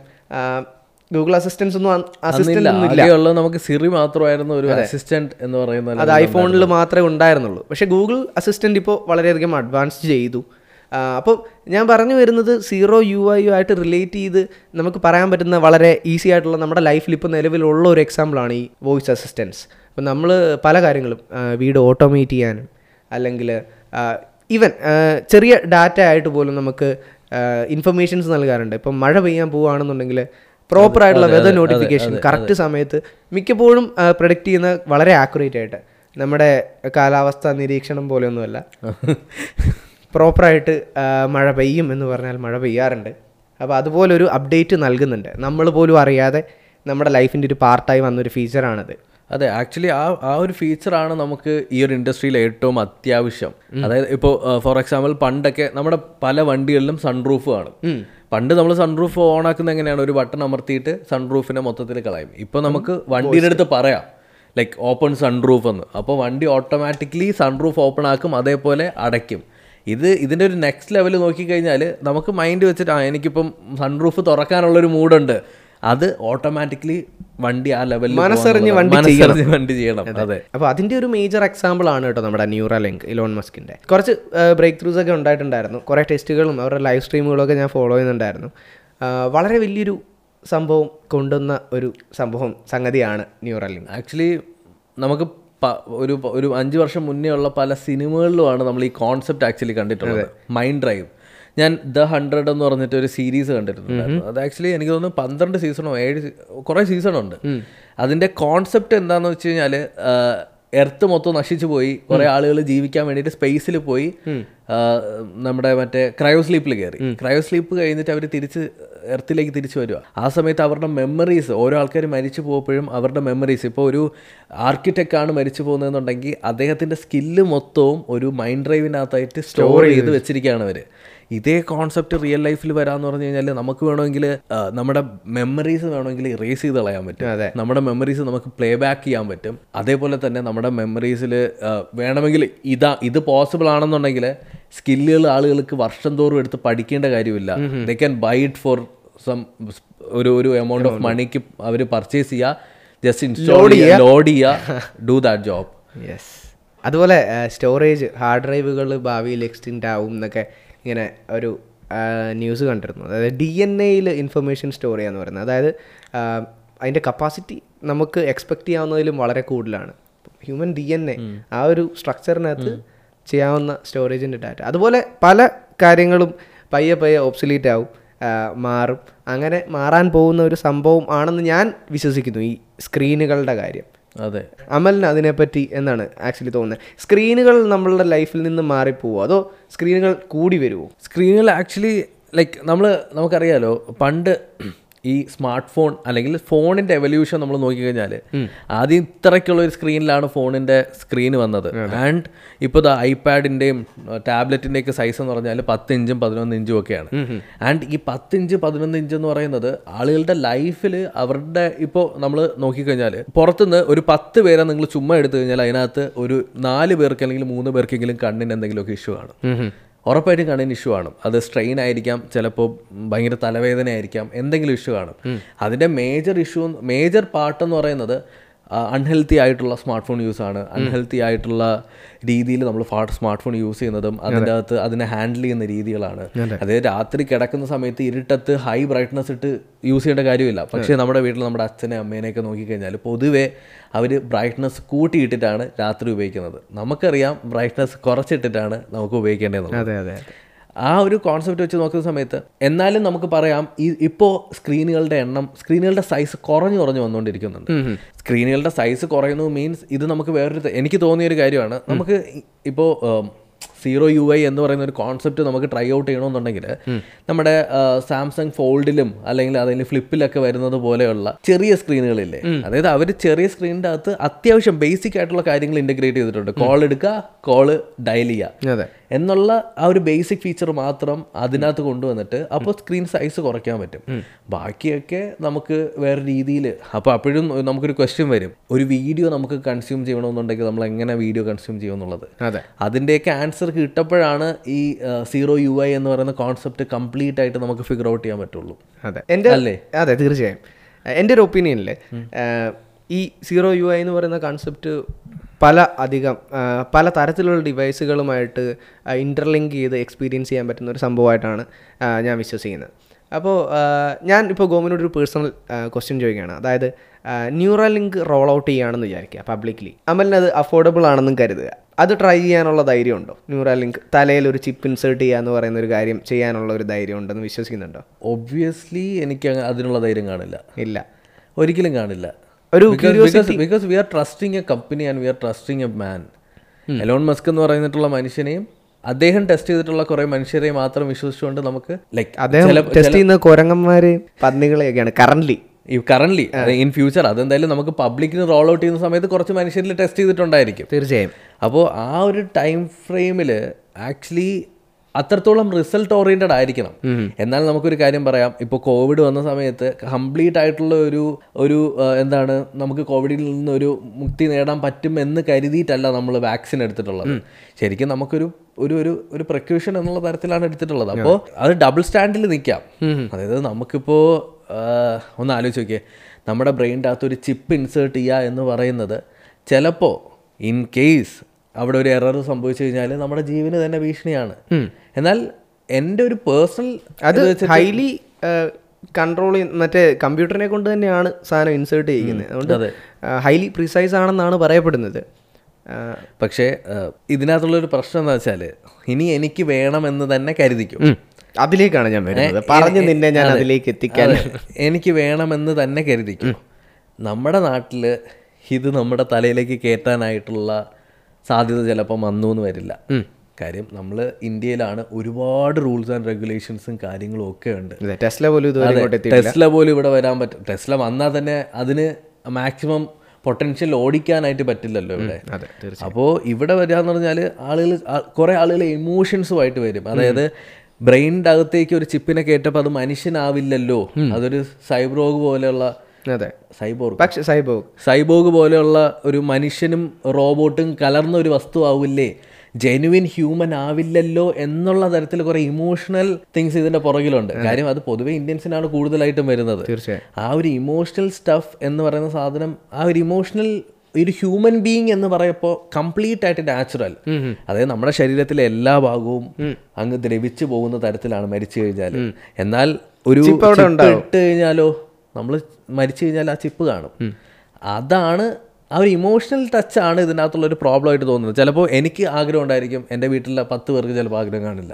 ഗൂഗിൾ അസിസ്റ്റൻസ് ഒന്നും അസിസ്റ്റന്റ് നമുക്ക് സിറി മാത്രമായിരുന്നു ഒരു അസിസ്റ്റന്റ് എന്ന് പറയുന്നത് അത് ഐഫോണിൽ മാത്രമേ ഉണ്ടായിരുന്നുള്ളൂ. പക്ഷേ ഗൂഗിൾ അസിസ്റ്റന്റ് ഇപ്പോൾ വളരെയധികം അഡ്വാൻസ് ചെയ്തു. അപ്പോൾ ഞാൻ പറഞ്ഞു വരുന്നത് സീറോ യു ഐ യു ആയിട്ട് റിലേറ്റ് ചെയ്ത് നമുക്ക് പറയാൻ പറ്റുന്ന വളരെ ഈസി ആയിട്ടുള്ള നമ്മുടെ ലൈഫിൽ ഇപ്പോൾ നിലവിലുള്ള ഒരു എക്സാമ്പിളാണ് ഈ വോയിസ് അസിസ്റ്റൻസ് അപ്പോൾ നമ്മൾ പല കാര്യങ്ങളും വീട് ഓട്ടോമേറ്റ് ചെയ്യാനും അല്ലെങ്കിൽ ഈവൻ ചെറിയ ഡാറ്റ ആയിട്ട് പോലും നമുക്ക് ഇൻഫർമേഷൻസ് നൽകാറുണ്ട്. ഇപ്പം മഴ പെയ്യാൻ പോവുകയാണെന്നുണ്ടെങ്കിൽ പ്രോപ്പർ ആയിട്ടുള്ള വെതർ നോട്ടിഫിക്കേഷൻ കറക്റ്റ് സമയത്ത് മിക്കപ്പോഴും പ്രൊഡക്റ്റ് ചെയ്യുന്ന വളരെ ആക്യുറേറ്റ് ആയിട്ട്. നമ്മുടെ കാലാവസ്ഥ നിരീക്ഷണം പോലെയൊന്നുമല്ല. പ്രോപ്പറായിട്ട് മഴ പെയ്യും എന്ന് പറഞ്ഞാൽ മഴ പെയ്യാറുണ്ട്. അപ്പോൾ അതുപോലൊരു അപ്ഡേറ്റ് നൽകുന്നുണ്ട്. നമ്മൾ പോലും അറിയാതെ നമ്മുടെ ലൈഫിന്റെ ഒരു പാർട്ടായി വന്നൊരു ഫീച്ചറാണത് അതെ ആക്ച്വലി ആ ആ ഒരു ഫീച്ചറാണ് നമുക്ക് ഈ ഒരു ഇൻഡസ്ട്രിയിൽ ഏറ്റവും അത്യാവശ്യം. അതായത് ഇപ്പോൾ ഫോർ എക്സാമ്പിൾ പണ്ടൊക്കെ നമ്മുടെ പല വണ്ടികളിലും സൺറൂഫ് കാണും. പണ്ട് നമ്മൾ സൺറൂഫ് ഓൺ ആക്കുന്ന എങ്ങനെയാണ്? ഒരു ബട്ടൺ അമർത്തിയിട്ട് സൺറൂഫിനെ മൊത്തത്തിൽ കളയും. ഇപ്പോൾ നമുക്ക് വണ്ടിയുടെ അടുത്ത് പറയാം. ലൈക്ക് ഓപ്പൺ സൺറൂഫ് എന്ന്. അപ്പോൾ വണ്ടി ഓട്ടോമാറ്റിക്കലി സൺറൂഫ് ഓപ്പൺ ആക്കും അതേപോലെ അടയ്ക്കും. ഇത് ഇതിന്റെ ഒരു നെക്സ്റ്റ് ലെവൽ നോക്കിക്കഴിഞ്ഞാൽ നമുക്ക് മൈൻഡ് വെച്ചിട്ട് ആ എനിക്കിപ്പം സൺറൂഫ് തുറക്കാനുള്ളൊരു മൂഡുണ്ട് അത് ഓട്ടോമാറ്റിക്കലി വണ്ടി ആ ലെവലിൽ മനസ്സറിഞ്ഞ് വണ്ടി മനസ്സറിഞ്ഞ് വണ്ടി ചെയ്യണം. അതെ. അപ്പോൾ അതിന്റെ ഒരു മേജർ എക്സാമ്പിൾ ആണ് കേട്ടോ നമ്മുടെ ന്യൂറ ലിങ്ക് ഇലോൺ മസ്കിന്റെ കുറച്ച് ബ്രേക്ക് ത്രൂസ് ഒക്കെ ഉണ്ടായിട്ടുണ്ടായിരുന്നു. കുറേ ടെസ്റ്റുകളും അവരുടെ ലൈവ് സ്ട്രീമുകളൊക്കെ ഞാൻ ഫോളോ ചെയ്യുന്നുണ്ടായിരുന്നു. വളരെ വലിയൊരു സംഭവം കൊണ്ടുവന്ന ഒരു സംഭവം സംഗതിയാണ് ന്യൂറ ലിങ്ക്. ആക്ച്വലി നമുക്ക് ഒരു ഒരു അഞ്ച് വർഷം മുന്നേ ഉള്ള പല സിനിമകളിലുമാണ് നമ്മൾ ഈ കോൺസെപ്റ്റ് ആക്ച്വലി കണ്ടിട്ടുള്ളത്. മൈൻഡ് ഡ്രൈവ് ഞാൻ ദ ഹൺഡ്രഡ് എന്ന് പറഞ്ഞിട്ട് ഒരു സീരീസ് കണ്ടിട്ടുണ്ടായിരുന്നു. അത് ആക്ച്വലി എനിക്ക് തോന്നുന്നു പന്ത്രണ്ട് സീസണോ ഏഴ് കുറെ സീസണുണ്ട്. അതിന്റെ കോൺസെപ്റ്റ് എന്താണെന്ന് വെച്ച് കഴിഞ്ഞാൽ എർത്ത് മൊത്തം നശിച്ചു പോയി. കുറേ ആളുകൾ ജീവിക്കാൻ വേണ്ടിയിട്ട് സ്പേസിൽ പോയി. നമ്മുടെ മറ്റേ ക്രയോ സ്ലീപ്പിൽ കയറി ക്രയോ സ്ലീപ്പ് കഴിഞ്ഞിട്ട് അവർ തിരിച്ച് എർത്തിലേക്ക് തിരിച്ചു വരിക ആ സമയത്ത് അവരുടെ മെമ്മറീസ് ഓരോ ആൾക്കാർ മരിച്ചു പോകുമ്പോഴും അവരുടെ മെമ്മറീസ്. ഇപ്പോൾ ഒരു ആർക്കിടെക്റ്റ് ആണ് മരിച്ചു പോകുന്നതെന്നുണ്ടെങ്കിൽ അദ്ദേഹത്തിന്റെ സ്കില്ല് മൊത്തവും ഒരു മൈൻഡ് ഡ്രൈവിനകത്തായിട്ട് സ്റ്റോർ ചെയ്ത് വെച്ചിരിക്കുകയാണ് അവർ ഇതേ കോൺസെപ്റ്റ് റിയൽ ലൈഫിൽ വരാന്ന് പറഞ്ഞു കഴിഞ്ഞാൽ നമുക്ക് വേണമെങ്കിൽ നമ്മുടെ മെമ്മറീസ് വേണമെങ്കിൽ ഇറേസ് ചെയ്ത് കളയാൻ പറ്റും. അതെ. നമ്മുടെ മെമ്മറീസ് നമുക്ക് പ്ലേ ബാക്ക് ചെയ്യാൻ പറ്റും. അതേപോലെ തന്നെ നമ്മുടെ മെമ്മറീസിൽ വേണമെങ്കിൽ ഇതാ ഇത് പോസിബിൾ ആണെന്നുണ്ടെങ്കിൽ സ്കില്ലുകൾ ആളുകൾക്ക് വർഷം തോറും എടുത്ത് പഠിക്കേണ്ട കാര്യമില്ല. They can buy it for some ഒരു ഒരു എമൗണ്ട് ഓഫ് മണിക്ക് അവർ പർച്ചേസ് ചെയ്യുക ജസ്റ്റ് ഇൻസ്റ്റോൾ ചെയ്യുക ലോഡ് ചെയ്യുക ഡു ദാറ്റ് ജോബ് യെസ് അതുപോലെ സ്റ്റോറേജ് ഹാർഡ് ഡ്രൈവുകൾ ഭാവിയിൽ എക്സ്റ്റിൻഡ് ആവും എന്നൊക്കെ ഇങ്ങനെ ഒരു ന്യൂസ് കണ്ടിരുന്നു. അതായത് ഡി എൻ എയിൽ ഇൻഫർമേഷൻ സ്റ്റോർ ചെയ്യാന്ന് പറയുന്നത്. അതായത് അതിന്റെ കപ്പാസിറ്റി നമുക്ക് എക്സ്പെക്റ്റ് ചെയ്യാവുന്നതിലും വളരെ കൂടുതലാണ്. ഹ്യൂമൻ ഡി എൻ എ ആ ഒരു സ്ട്രക്ചറിനകത്ത് ചെയ്യാവുന്ന സ്റ്റോറേജിന്റെ ഡാറ്റ അതുപോലെ പല കാര്യങ്ങളും പയ്യെ പയ്യെ ഒബ്സലീറ്റ് ആവും മാറും. അങ്ങനെ മാറാൻ പോകുന്ന ഒരു സംഭവം ആണെന്ന് ഞാൻ വിശ്വസിക്കുന്നു ഈ സ്ക്രീനുകളുടെ കാര്യം. അതെ. അമലിന് അതിനെപ്പറ്റി എന്നാണ് ആക്ച്വലി തോന്നുന്നത്? സ്ക്രീനുകൾ നമ്മളുടെ ലൈഫിൽ നിന്ന് മാറിപ്പോവോ? അതോ സ്ക്രീനുകൾ കൂടി വരുമോ സ്ക്രീനുകൾ ആക്ച്വലി ലൈക്ക് നമ്മൾ നമുക്കറിയാലോ പണ്ട് ഈ സ്മാർട്ട് ഫോൺ അല്ലെങ്കിൽ ഫോണിന്റെ എവല്യൂഷൻ നമ്മൾ നോക്കിക്കഴിഞ്ഞാൽ ആദ്യം ഇത്രയ്ക്കുള്ള ഒരു സ്ക്രീനിലാണ് ഫോണിന്റെ സ്ക്രീൻ വന്നത്. ആൻഡ് ഇപ്പോൾ ദ ഐപാഡിന്റെയും ടാബ്ലറ്റിന്റെയൊക്കെ സൈസ് എന്ന് പറഞ്ഞാൽ പത്ത് ഇഞ്ചും പതിനൊന്ന് ഇഞ്ചും ഒക്കെയാണ്. ആൻഡ് ഈ പത്ത് ഇഞ്ച് പതിനൊന്ന് ഇഞ്ച് എന്ന് പറയുന്നത് ആളുകളുടെ ലൈഫിൽ അവരുടെ ഇപ്പോൾ നമ്മൾ നോക്കിക്കഴിഞ്ഞാൽ പുറത്തുനിന്ന് ഒരു പത്ത് പേരെ നിങ്ങൾ ചുമ്മാ എടുത്തു കഴിഞ്ഞാൽ അതിനകത്ത് ഒരു നാല് പേർക്ക് അല്ലെങ്കിൽ മൂന്ന് പേർക്കെങ്കിലും കണ്ണിന് എന്തെങ്കിലുമൊക്കെ ഇഷ്യൂ കാണും ഉറപ്പായിട്ടും കണ്ണിന് ഇഷ്യൂ കാണും അത് സ്ട്രെയിൻ ആയിരിക്കാം ചിലപ്പോൾ ഭയങ്കര തലവേദന ആയിരിക്കാം എന്തെങ്കിലും ഇഷ്യൂ കാണും. അതിന്റെ മേജർ ഇഷ്യൂ മേജർ പാർട്ട് എന്ന് പറയുന്നത് അൺഹെൽത്തി ആയിട്ടുള്ള സ്മാർട്ട് ഫോൺ യൂസാണ് അൺഹെൽത്തി ആയിട്ടുള്ള രീതിയിൽ നമ്മൾ സ്മാർട്ട് ഫോൺ യൂസ് ചെയ്യുന്നതും അതിന്റെ അകത്ത് അതിനെ ഹാൻഡിൽ ചെയ്യുന്ന രീതികളാണ്. അതായത് രാത്രി കിടക്കുന്ന സമയത്ത് ഇരുട്ടത്ത് ഹൈ ബ്രൈറ്റ്നസ് ഇട്ട് യൂസ് ചെയ്യേണ്ട കാര്യമില്ല. പക്ഷേ നമ്മുടെ വീട്ടിൽ നമ്മുടെ അച്ഛനെ അമ്മേനെയൊക്കെ നോക്കിക്കഴിഞ്ഞാൽ പൊതുവെ അവർ ബ്രൈറ്റ്നസ് കൂട്ടിയിട്ടിട്ടാണ് രാത്രി ഉപയോഗിക്കുന്നത്. നമുക്കറിയാം ബ്രൈറ്റ്നസ് കുറച്ചിട്ടിട്ടാണ് നമുക്ക് ഉപയോഗിക്കേണ്ടത് അതെ അതെ അതെ. ആ ഒരു കോൺസെപ്റ്റ് വെച്ച് നോക്കുന്ന സമയത്ത് എന്നാലും നമുക്ക് പറയാം ഈ ഇപ്പോൾ സ്ക്രീനുകളുടെ എണ്ണം സ്ക്രീനുകളുടെ സൈസ് കുറഞ്ഞു കുറഞ്ഞു വന്നുകൊണ്ടിരിക്കുന്നുണ്ട്. സ്ക്രീനുകളുടെ സൈസ് കുറയുന്നു മീൻസ് ഇത് നമുക്ക് വേറൊരു എനിക്ക് തോന്നിയ ഒരു കാര്യമാണ്. നമുക്ക് ഇപ്പോൾ സീറോ യു ഐ എന്ന് പറയുന്ന ഒരു കോൺസെപ്റ്റ് നമുക്ക് ട്രൈ ഔട്ട് ചെയ്യണമെന്നുണ്ടെങ്കിൽ നമ്മുടെ സാംസങ് ഫോൾഡിലും അല്ലെങ്കിൽ അതിൽ ഫ്ലിപ്പിലൊക്കെ വരുന്നത് പോലെയുള്ള ചെറിയ സ്ക്രീനുകളില്ലേ അതായത് അവർ ചെറിയ സ്ക്രീനിന്റെ അകത്ത് അത്യാവശ്യം ബേസിക് ആയിട്ടുള്ള കാര്യങ്ങൾ ഇന്റഗ്രേറ്റ് ചെയ്തിട്ടുണ്ട്. കോൾ എടുക്കുക കോൾ ഡയൽ ചെയ്യുക. അതെ. എന്നുള്ള ആ ഒരു ബേസിക് ഫീച്ചർ മാത്രം അതിനകത്ത് കൊണ്ടുവന്നിട്ട് അപ്പോൾ സ്ക്രീൻ സൈസ് കുറയ്ക്കാൻ പറ്റും. ബാക്കിയൊക്കെ നമുക്ക് വേറെ രീതിയിൽ അപ്പോൾ അപ്പോഴും നമുക്കൊരു ക്വസ്റ്റ്യൻ വരും. ഒരു വീഡിയോ നമുക്ക് കൺസ്യൂം ചെയ്യണമെന്നുണ്ടെങ്കിൽ നമ്മൾ എങ്ങനെ വീഡിയോ കൺസ്യൂം ചെയ്യുമെന്നുള്ളത്? അതെ. അതിന്റെയൊക്കെ ആൻസർ കിട്ടപ്പോഴാണ് ഈ സീറോ യു ഐ എന്ന് പറയുന്ന കോൺസെപ്റ്റ് കംപ്ലീറ്റ് ആയിട്ട് നമുക്ക് ഫിഗർ ഔട്ട് ചെയ്യാൻ പറ്റുള്ളൂ. അതെ. എന്റെ അല്ലേ? അതെ തീർച്ചയായും. എന്റെ ഒരു ഒപ്പീനിയനിൽ ഈ സീറോ യു ഐ എന്ന് പറയുന്ന കൺസെപ്റ്റ് പല അധികം പല തരത്തിലുള്ള ഡിവൈസുകളുമായിട്ട് ഇന്റർലിങ്ക് ചെയ്ത് എക്സ്പീരിയൻസ് ചെയ്യാൻ പറ്റുന്ന ഒരു സംഭവമായിട്ടാണ് ഞാൻ വിശ്വസിക്കുന്നത്. അപ്പോൾ ഞാൻ ഇപ്പോൾ ഗോമിനോട് ഒരു പേഴ്സണൽ ക്വസ്റ്റ്യൻ ചോദിക്കുകയാണ്. അതായത് ന്യൂറൽ ലിങ്ക് റോൾ ഔട്ട് ചെയ്യുകയാണെന്ന് വിചാരിക്കുക പബ്ലിക്കലി അമലിന് അത് അഫോർഡബിൾ ആണെന്നും കരുതുക. അത് ട്രൈ ചെയ്യാനുള്ള ധൈര്യമുണ്ടോ? ന്യൂറൽ ലിങ്ക് തലയിൽ ഒരു ചിപ്പ് ഇൻസേർട്ട് ചെയ്യുക എന്ന് പറയുന്ന ഒരു കാര്യം ചെയ്യാനുള്ള ഒരു ധൈര്യം ഉണ്ടെന്ന് വിശ്വസിക്കുന്നുണ്ടോ? ഒബ്വിയസ്ലി എനിക്ക് അതിനുള്ള ധൈര്യം കാണില്ല. ഇല്ല. ഒരിക്കലും കാണില്ല. ഒരു because we are trusting a company and we are trusting a man Elon Musk എന്ന് പറയുന്നിട്ടുള്ള മനുഷ്യനെയും അദ്ദേഹം ടെസ്റ്റ് ചെയ്തിട്ടുള്ള കുറെ മനുഷ്യരെ മാത്രം വിശ്വസിച്ചുകൊണ്ട് നമുക്ക് ലൈക്ക് അദ്ദേഹം ടെസ്റ്റ് ചെയ്യുന്ന കുരങ്ങന്മാര് പന്നികളെയൊക്കെയാണ് കറന്റ് ഈ കറന്റ് ഇൻ ഫ്യൂച്ചർ അതെന്തായാലും നമുക്ക് പബ്ലിക്കിന് റോൾ ഔട്ട് ചെയ്യുന്ന സമയത്ത് കുറച്ച് മനുഷ്യരിൽ ടെസ്റ്റ് ചെയ്തിട്ടുണ്ടായിരിക്കും. തീർച്ചയായും. അപ്പോൾ ആ ഒരു ടൈം ഫ്രെയിമിൽ ആക്ച്വലി അത്രത്തോളം റിസൾട്ട് ഓറിയന്റഡ് ആയിരിക്കണം. എന്നാൽ നമുക്കൊരു കാര്യം പറയാം. ഇപ്പോൾ കോവിഡ് വന്ന സമയത്ത് കംപ്ലീറ്റ് ആയിട്ടുള്ള ഒരു ഒരു എന്താണ് നമുക്ക് കോവിഡിൽ നിന്ന് ഒരു മുക്തി നേടാൻ പറ്റും എന്ന് കരുതിയിട്ടല്ല നമ്മൾ വാക്സിൻ എടുത്തിട്ടുള്ളത്. ശരിക്കും നമുക്കൊരു ഒരു ഒരു ഒരു പ്രക്യൂഷൻ എന്നുള്ള തരത്തിലാണ് എടുത്തിട്ടുള്ളത്. അപ്പോൾ അത് ഡബിൾ സ്റ്റാൻഡിൽ നിൽക്കാം അതായത് നമുക്കിപ്പോൾ ഒന്ന് ആലോചിച്ച് നോക്കിയേ. നമ്മുടെ ബ്രെയിന്റെ അകത്ത് ഒരു ചിപ്പ് ഇൻസേർട്ട് ചെയ്യുക എന്ന് പറയുന്നത് ചിലപ്പോൾ ഇൻ കേസ് അവിടെ ഒരു എറർ സംഭവിച്ചു കഴിഞ്ഞാൽ നമ്മുടെ ജീവന് തന്നെ ഭീഷണിയാണ്. എന്നാൽ എന്റെ ഒരു പേഴ്സണൽ അത് ഹൈലി കൺട്രോൾ മറ്റേ കമ്പ്യൂട്ടറിനെ കൊണ്ട് തന്നെയാണ് സാധനം ഇൻസേർട്ട് ചെയ്യുന്നത് അതുകൊണ്ട് ഹൈലി പ്രിസൈസ് ആണെന്നാണ് പറയപ്പെടുന്നത്. പക്ഷേ ഇതിനകത്തുള്ളൊരു പ്രശ്നം എന്താ വെച്ചാൽ ഇനി എനിക്ക് വേണമെന്ന് തന്നെ കരുതിക്കും. അതിലേക്കാണ് ഞാൻ വരുന്നത്. പറഞ്ഞു നിന്നെ ഞാൻ അതിലേക്ക് എത്തിക്കാൻ എനിക്ക് വേണമെന്ന് തന്നെ കരുതിക്കും. നമ്മുടെ നാട്ടിൽ ഇത് നമ്മുടെ തലയിലേക്ക് കയറ്റാനായിട്ടുള്ള സാധ്യത ചിലപ്പം വന്നു എന്ന് വരില്ല. കാര്യം നമ്മൾ ഇന്ത്യയിലാണ് ഒരുപാട് റൂൾസ് ആൻഡ് റെഗുലേഷൻസും കാര്യങ്ങളും ഒക്കെ ഉണ്ട്. ടെസ്ല പോലും ടെസ്ല പോലും ഇവിടെ വരാൻ പറ്റും ടെസ്ല വന്നാൽ തന്നെ അതിന് മാക്സിമം പൊട്ടൻഷ്യൽ ഓടിക്കാനായിട്ട് പറ്റില്ലല്ലോ ഇവിടെ. അപ്പോൾ ഇവിടെ വരികയെന്ന് പറഞ്ഞാൽ ആളുകൾ കുറേ ആളുകൾ ഇമോഷൻസുമായിട്ട് വരും. അതായത് ബ്രെയിനിന്റെ അകത്തേക്ക് ഒരു ചിപ്പിനെ കേട്ടപ്പോൾ അത് മനുഷ്യനാവില്ലല്ലോ. അതൊരു സൈബ്രോഗ് പോലെയുള്ള അതെ. സൈബോർഗ് പക്ഷേ സൈബോഗ് സൈബോഗ് പോലെയുള്ള ഒരു മനുഷ്യനും റോബോട്ടും കലർന്ന ഒരു വസ്തു ആവില്ലേ? ജെനുവിൻ ഹ്യൂമൻ ആവില്ലല്ലോ എന്നുള്ള തരത്തിൽ കുറെ ഇമോഷണൽ തിങ്സ് ഇതിന്റെ പുറകിലുണ്ട്. കാര്യം അത് പൊതുവെ ഇന്ത്യൻസിനാണ് കൂടുതലായിട്ടും വരുന്നത്. തീർച്ചയായും. ആ ഒരു ഇമോഷണൽ സ്റ്റഫ് എന്ന് പറയുന്ന സാധനം ആ ഒരു ഇമോഷണൽ ഒരു ഹ്യൂമൻ ബീങ് എന്ന് പറയുമ്പോൾ കംപ്ലീറ്റ് ആയിട്ട് നാച്ചുറൽ അതായത് നമ്മുടെ ശരീരത്തിലെ എല്ലാ ഭാഗവും അങ്ങ് ദ്രവിച്ചു പോകുന്ന തരത്തിലാണ് മരിച്ചു കഴിഞ്ഞാൽ. എന്നാൽ ഒരു ഇട്ട് കഴിഞ്ഞാലോ നമ്മൾ മരിച്ചു കഴിഞ്ഞാൽ ആ ചിപ്പ് കാണും. അതാണ് ആ ഒരു ഇമോഷണൽ ടച്ചാണ് ഇതിനകത്തുള്ള ഒരു പ്രോബ്ലം ആയിട്ട് തോന്നുന്നത്. ചിലപ്പോൾ എനിക്ക് ആഗ്രഹം ഉണ്ടായിരിക്കും എന്റെ വീട്ടിലെ പത്ത് പേർക്ക് ചിലപ്പോൾ ആഗ്രഹം കാണില്ല.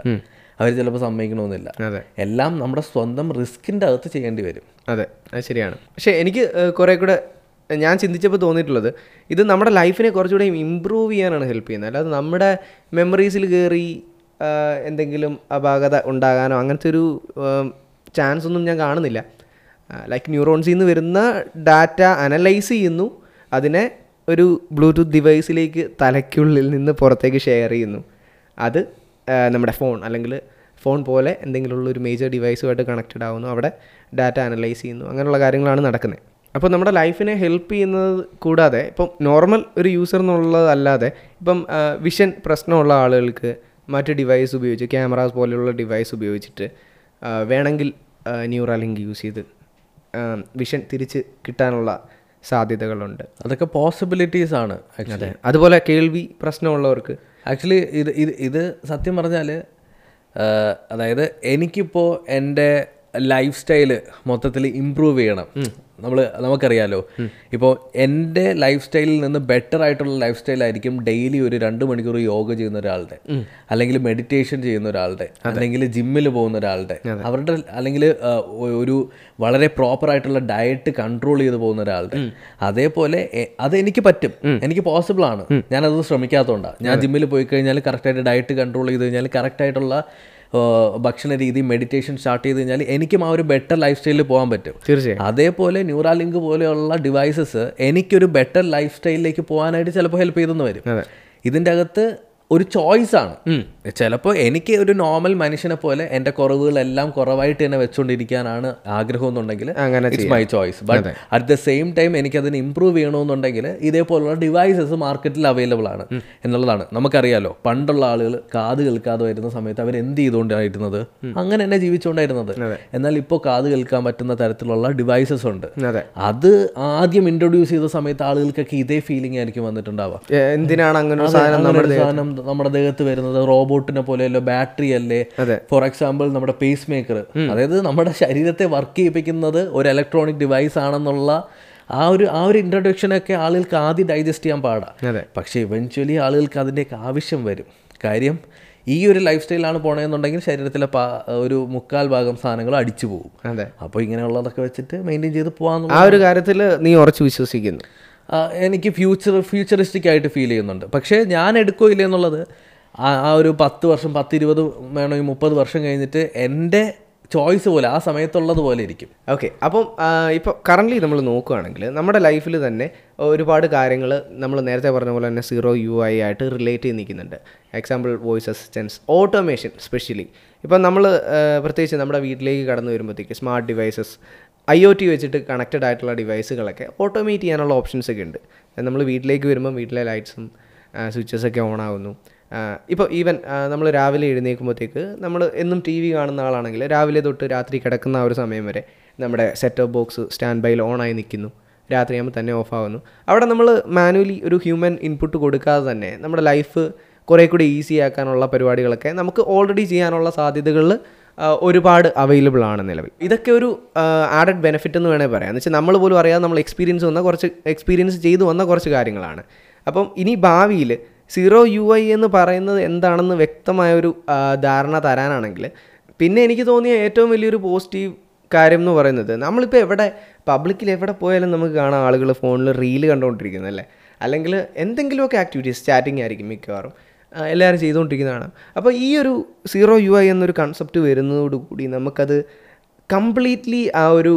അവർ ചിലപ്പോൾ സമ്മതിക്കണമെന്നില്ല. അതെ. എല്ലാം നമ്മുടെ സ്വന്തം റിസ്കിന്റെ അകത്ത് ചെയ്യേണ്ടി വരും. അതെ അത് ശരിയാണ്. പക്ഷേ എനിക്ക് കുറേ കൂടെ ഞാൻ ചിന്തിച്ചപ്പോൾ തോന്നിയിട്ടുള്ളത് ഇത് നമ്മുടെ ലൈഫിനെ കുറച്ചുകൂടെ ഇമ്പ്രൂവ് ചെയ്യാനാണ് ഹെൽപ്പ് ചെയ്യുന്നത്. അല്ലാതെ നമ്മുടെ മെമ്മറീസിൽ കയറി എന്തെങ്കിലും അപാകത ഉണ്ടാകാനോ അങ്ങനത്തെ ഒരു ചാൻസ് ഒന്നും ഞാൻ കാണുന്നില്ല. ലൈക്ക് ന്യൂറോൺസിൽ നിന്ന് വരുന്ന ഡാറ്റ അനലൈസ് ചെയ്യുന്നു അതിനെ ഒരു ബ്ലൂടൂത്ത് ഡിവൈസിലേക്ക് തലയ്ക്കുള്ളിൽ നിന്ന് പുറത്തേക്ക് ഷെയർ ചെയ്യുന്നു. അത് നമ്മുടെ ഫോൺ അല്ലെങ്കിൽ ഫോൺ പോലെ എന്തെങ്കിലുമുള്ള ഒരു മേജർ ഡിവൈസുമായിട്ട് കണക്റ്റഡ് ആവുന്നു. അവിടെ ഡാറ്റ അനലൈസ് ചെയ്യുന്നു. അങ്ങനെയുള്ള കാര്യങ്ങളാണ് നടക്കുന്നത് അപ്പോൾ നമ്മുടെ ലൈഫിനെ ഹെൽപ്പ് ചെയ്യുന്നത് കൂടാതെ ഇപ്പം നോർമൽ ഒരു യൂസർ എന്നുള്ളതല്ലാതെ ഇപ്പം വിഷൻ പ്രശ്നമുള്ള ആളുകൾക്ക് മറ്റ് ഡിവൈസ് ഉപയോഗിച്ച് ക്യാമറാസ് പോലെയുള്ള ഡിവൈസ് ഉപയോഗിച്ചിട്ട് വേണമെങ്കിൽ ന്യൂറാലിങ്ക് യൂസ് ചെയ്ത് വിഷൻ തിരിച്ച് കിട്ടാനുള്ള സാധ്യതകളുണ്ട്. അതൊക്കെ പോസിബിലിറ്റീസ് ആണ് അതെ. അതുപോലെ കേൾവി പ്രശ്നമുള്ളവർക്ക്. ആക്ച്വലി ഇത് ഇത് ഇത് സത്യം പറഞ്ഞാൽ അതായത് എനിക്കിപ്പോൾ എന്റെ ലൈഫ് സ്റ്റൈൽ മൊത്തത്തിൽ ഇമ്പ്രൂവ് ചെയ്യണം നമ്മൾ നമുക്കറിയാലോ. ഇപ്പോൾ എന്റെ ലൈഫ് സ്റ്റൈലിൽ നിന്ന് ബെറ്റർ ആയിട്ടുള്ള ലൈഫ് സ്റ്റൈലായിരിക്കും ഡെയിലി ഒരു രണ്ട് മണിക്കൂർ യോഗ ചെയ്യുന്ന ഒരാളുടെ. അല്ലെങ്കിൽ മെഡിറ്റേഷൻ ചെയ്യുന്ന ഒരാളുടെ. അല്ലെങ്കിൽ ജിമ്മിൽ പോകുന്ന ഒരാളുടെ. അവരുടെ അല്ലെങ്കിൽ ഒരു വളരെ പ്രോപ്പർ ആയിട്ടുള്ള ഡയറ്റ് കൺട്രോൾ ചെയ്ത് പോകുന്ന ഒരാളുടെ. അതേപോലെ അത് എനിക്ക് പറ്റും. എനിക്ക് പോസിബിൾ ആണ്. ഞാനത് ശ്രമിക്കാത്തതുകൊണ്ടാണ് ഞാൻ ജിമ്മിൽ പോയി കഴിഞ്ഞാൽ കറക്റ്റായിട്ട് ഡയറ്റ് കൺട്രോൾ ചെയ്ത് കഴിഞ്ഞാൽ കറക്റ്റായിട്ടുള്ള ഭക്ഷണ രീതി മെഡിറ്റേഷൻ സ്റ്റാർട്ട് ചെയ്ത് കഴിഞ്ഞാൽ എനിക്കും ആ ഒരു ബെറ്റർ ലൈഫ് സ്റ്റൈലിൽ പോകാൻ പറ്റും. തീർച്ചയായും. അതേപോലെ ന്യൂറാലിങ്ക് പോലെയുള്ള ഡിവൈസസ് എനിക്കൊരു ബെറ്റർ ലൈഫ് സ്റ്റൈലിലേക്ക് പോകാനായിട്ട് ചിലപ്പോൾ ഹെൽപ്പ് ചെയ്തെന്ന് വരും. ഇതിന്റെ അകത്ത് ഒരു ചോയ്സ് ആണ്. ചിലപ്പോൾ എനിക്ക് ഒരു നോർമൽ മനുഷ്യനെ പോലെ എന്റെ കുറവുകളെല്ലാം കുറവായിട്ട് തന്നെ വെച്ചുകൊണ്ടിരിക്കാനാണ് ആഗ്രഹം എന്നുണ്ടെങ്കിൽ അങ്ങനെ it's my choice but at the same time എനിക്ക് അതിന് ഇമ്പ്രൂവ് ചെയ്യണമെന്നുണ്ടെങ്കിൽ ഇതേപോലുള്ള ഡിവൈസസ് മാർക്കറ്റിൽ അവൈലബിൾ ആണ് എന്നുള്ളതാണ്. നമുക്കറിയാലോ പണ്ടുള്ള ആളുകൾ കാത് കേൾക്കാതെ വരുന്ന സമയത്ത് അവർ എന്ത് ചെയ്തുകൊണ്ടായിരുന്നത്? അങ്ങനെ തന്നെ ജീവിച്ചുകൊണ്ടായിരുന്നത്. എന്നാൽ ഇപ്പോൾ കാത് കേൾക്കാൻ പറ്റുന്ന തരത്തിലുള്ള ഡിവൈസസ് ഉണ്ട്. അതെ. ആദ്യം ഇൻട്രൊഡ്യൂസ് ചെയ്ത സമയത്ത് ആളുകൾക്കൊക്കെ ഇതേ ഫീലിംഗ് ആയിരിക്കും വന്നിട്ടുണ്ടാവുക. എന്തിനാണ് അങ്ങനെ സാധനം നമ്മുടെ ദേഹത്ത് വരുന്നത് റോബോട്ടിനെ പോലെയല്ലോ ബാറ്ററി അല്ലേ? ഫോർ എക്സാമ്പിൾ നമ്മുടെ പേസ് മേക്കർ അതായത് നമ്മുടെ ശരീരത്തെ വർക്ക് ചെയ്യിപ്പിക്കുന്നത് ഒരു ഇലക്ട്രോണിക് ഡിവൈസ് ആണെന്നുള്ള ആ ഒരു ആ ഒരു ഇൻട്രൊഡക്ഷനൊക്കെ ആളുകൾക്ക് ആദ്യം ഡൈജസ്റ്റ് ചെയ്യാൻ പാടാം. പക്ഷെ ഇവൻച്വലി ആളുകൾക്ക് അതിന്റെയൊക്കെ ആവശ്യം വരും. കാര്യം ഈ ഒരു ലൈഫ് സ്റ്റൈലാണ് പോണെന്നുണ്ടെങ്കിൽ ശരീരത്തിലെ പാ- ഒരു മുക്കാൽ ഭാഗം സാധനങ്ങൾ അടിച്ചു പോകും. അപ്പോൾ ഇങ്ങനെയുള്ളതൊക്കെ വെച്ചിട്ട് മെയിന്റെയിൻ ചെയ്ത് പോകാമെന്നുള്ള ആ ഒരു കാര്യത്തിൽ നീ ഉറച്ചു വിശ്വസിക്കുന്നു. എനിക്ക് ഫ്യൂച്ചർ ഫ്യൂച്ചറിസ്റ്റിക് ആയിട്ട് ഫീൽ ചെയ്യുന്നുണ്ട്. പക്ഷേ ഞാൻ എടുക്കുകയില്ല എന്നുള്ളത് ആ ഒരു പത്ത് വർഷം പത്ത് ഇരുപത് വേണമെങ്കിൽ മുപ്പത് വർഷം കഴിഞ്ഞിട്ട് എന്റെ ചോയ്സ് പോലെ ആ സമയത്തുള്ളത് പോലെ ഇരിക്കും. ഓക്കെ അപ്പം ഇപ്പോൾ കറന്റ്ലി നമ്മൾ നോക്കുകയാണെങ്കിൽ നമ്മുടെ ലൈഫിൽ തന്നെ ഒരുപാട് കാര്യങ്ങൾ നമ്മൾ നേരത്തെ പറഞ്ഞ പോലെ തന്നെ സീറോ യു ഐ ആയിട്ട് റിലേറ്റ് ചെയ്ത് നിൽക്കുന്നുണ്ട് example voice assistance automation specially ഇപ്പം നമ്മൾ പ്രത്യേകിച്ച് നമ്മുടെ വീട്ടിലേക്ക് കടന്നു വരുമ്പോഴത്തേക്ക് smart devices I O T വെച്ചിട്ട് കണക്റ്റഡ് ആയിട്ടുള്ള ഡിവൈസുകളൊക്കെ ഓട്ടോമേറ്റ് ചെയ്യാനുള്ള ഓപ്ഷൻസ് ഒക്കെ ഉണ്ട്. നമ്മൾ വീട്ടിലേക്ക് വരുമ്പം വീട്ടിലെ ലൈറ്റ്സും സ്വിച്ചസ് ഒക്കെ ഓൺ ആവുന്നു. ഇപ്പോൾ ഈവൻ നമ്മൾ രാവിലെ എഴുന്നേൽക്കുമ്പോഴത്തേക്ക് നമ്മൾ എന്നും ടി വി കാണുന്ന ആളാണെങ്കിൽ രാവിലെ തൊട്ട് രാത്രി കിടക്കുന്ന ആ ഒരു സമയം വരെ നമ്മുടെ സെറ്റ് സെറ്റപ്പ് ബോക്സ് സ്റ്റാൻഡ് ബൈയിൽ ഓണായി നിൽക്കുന്നു. രാത്രിയാകുമ്പോൾ തന്നെ ഓഫ് ആവുന്നു. അവിടെ നമ്മൾ മാനുവലി ഒരു ഹ്യൂമൻ ഇൻപുട്ട് കൊടുക്കാതെ തന്നെ നമ്മുടെ ലൈഫ് കുറേ കൂടി ഈസി ആക്കാനുള്ള പരിപാടികളൊക്കെ നമുക്ക് ഓൾറെഡി ചെയ്യാനുള്ള സാധ്യതകളിൽ ഒരുപാട് അവൈലബിൾ ആണ് നിലവിൽ. ഇതൊക്കെ ഒരു ആഡഡ് ബെനിഫിറ്റ് എന്ന് വേണേൽ പറയാം. എന്ന് വെച്ചാൽ നമ്മൾ പോലും അറിയാതെ നമ്മൾ എക്സ്പീരിയൻസ് വന്ന കുറച്ച് എക്സ്പീരിയൻസ് ചെയ്തു വന്ന കുറച്ച് കാര്യങ്ങളാണ്. അപ്പം ഇനി ഭാവിയിൽ സീറോ യു ഐ എന്ന് പറയുന്നത് എന്താണെന്ന് വ്യക്തമായ ഒരു ധാരണ തരാനാണെങ്കിൽ പിന്നെ എനിക്ക് തോന്നിയ ഏറ്റവും വലിയൊരു പോസിറ്റീവ് കാര്യം എന്ന് പറയുന്നത് നമ്മളിപ്പോൾ എവിടെ പബ്ലിക്കിൽ എവിടെ പോയാലും നമുക്ക് കാണാം ആളുകൾ ഫോണിൽ റീൽ കണ്ടുകൊണ്ടിരിക്കുന്നത് അല്ലേ? അല്ലെങ്കിൽ എന്തെങ്കിലുമൊക്കെ ആക്ടിവിറ്റീസ് ചാറ്റിംഗ് ആയിരിക്കും മിക്കവാറും. എല്ലാവരും ചെയ്തുകൊണ്ടിരിക്കുന്നതാണ്. അപ്പോൾ ഈ ഒരു സീറോ യു ഐ എന്നൊരു കൺസെപ്റ്റ് വരുന്നതോടുകൂടി നമുക്കത് കംപ്ലീറ്റ്ലി ആ ഒരു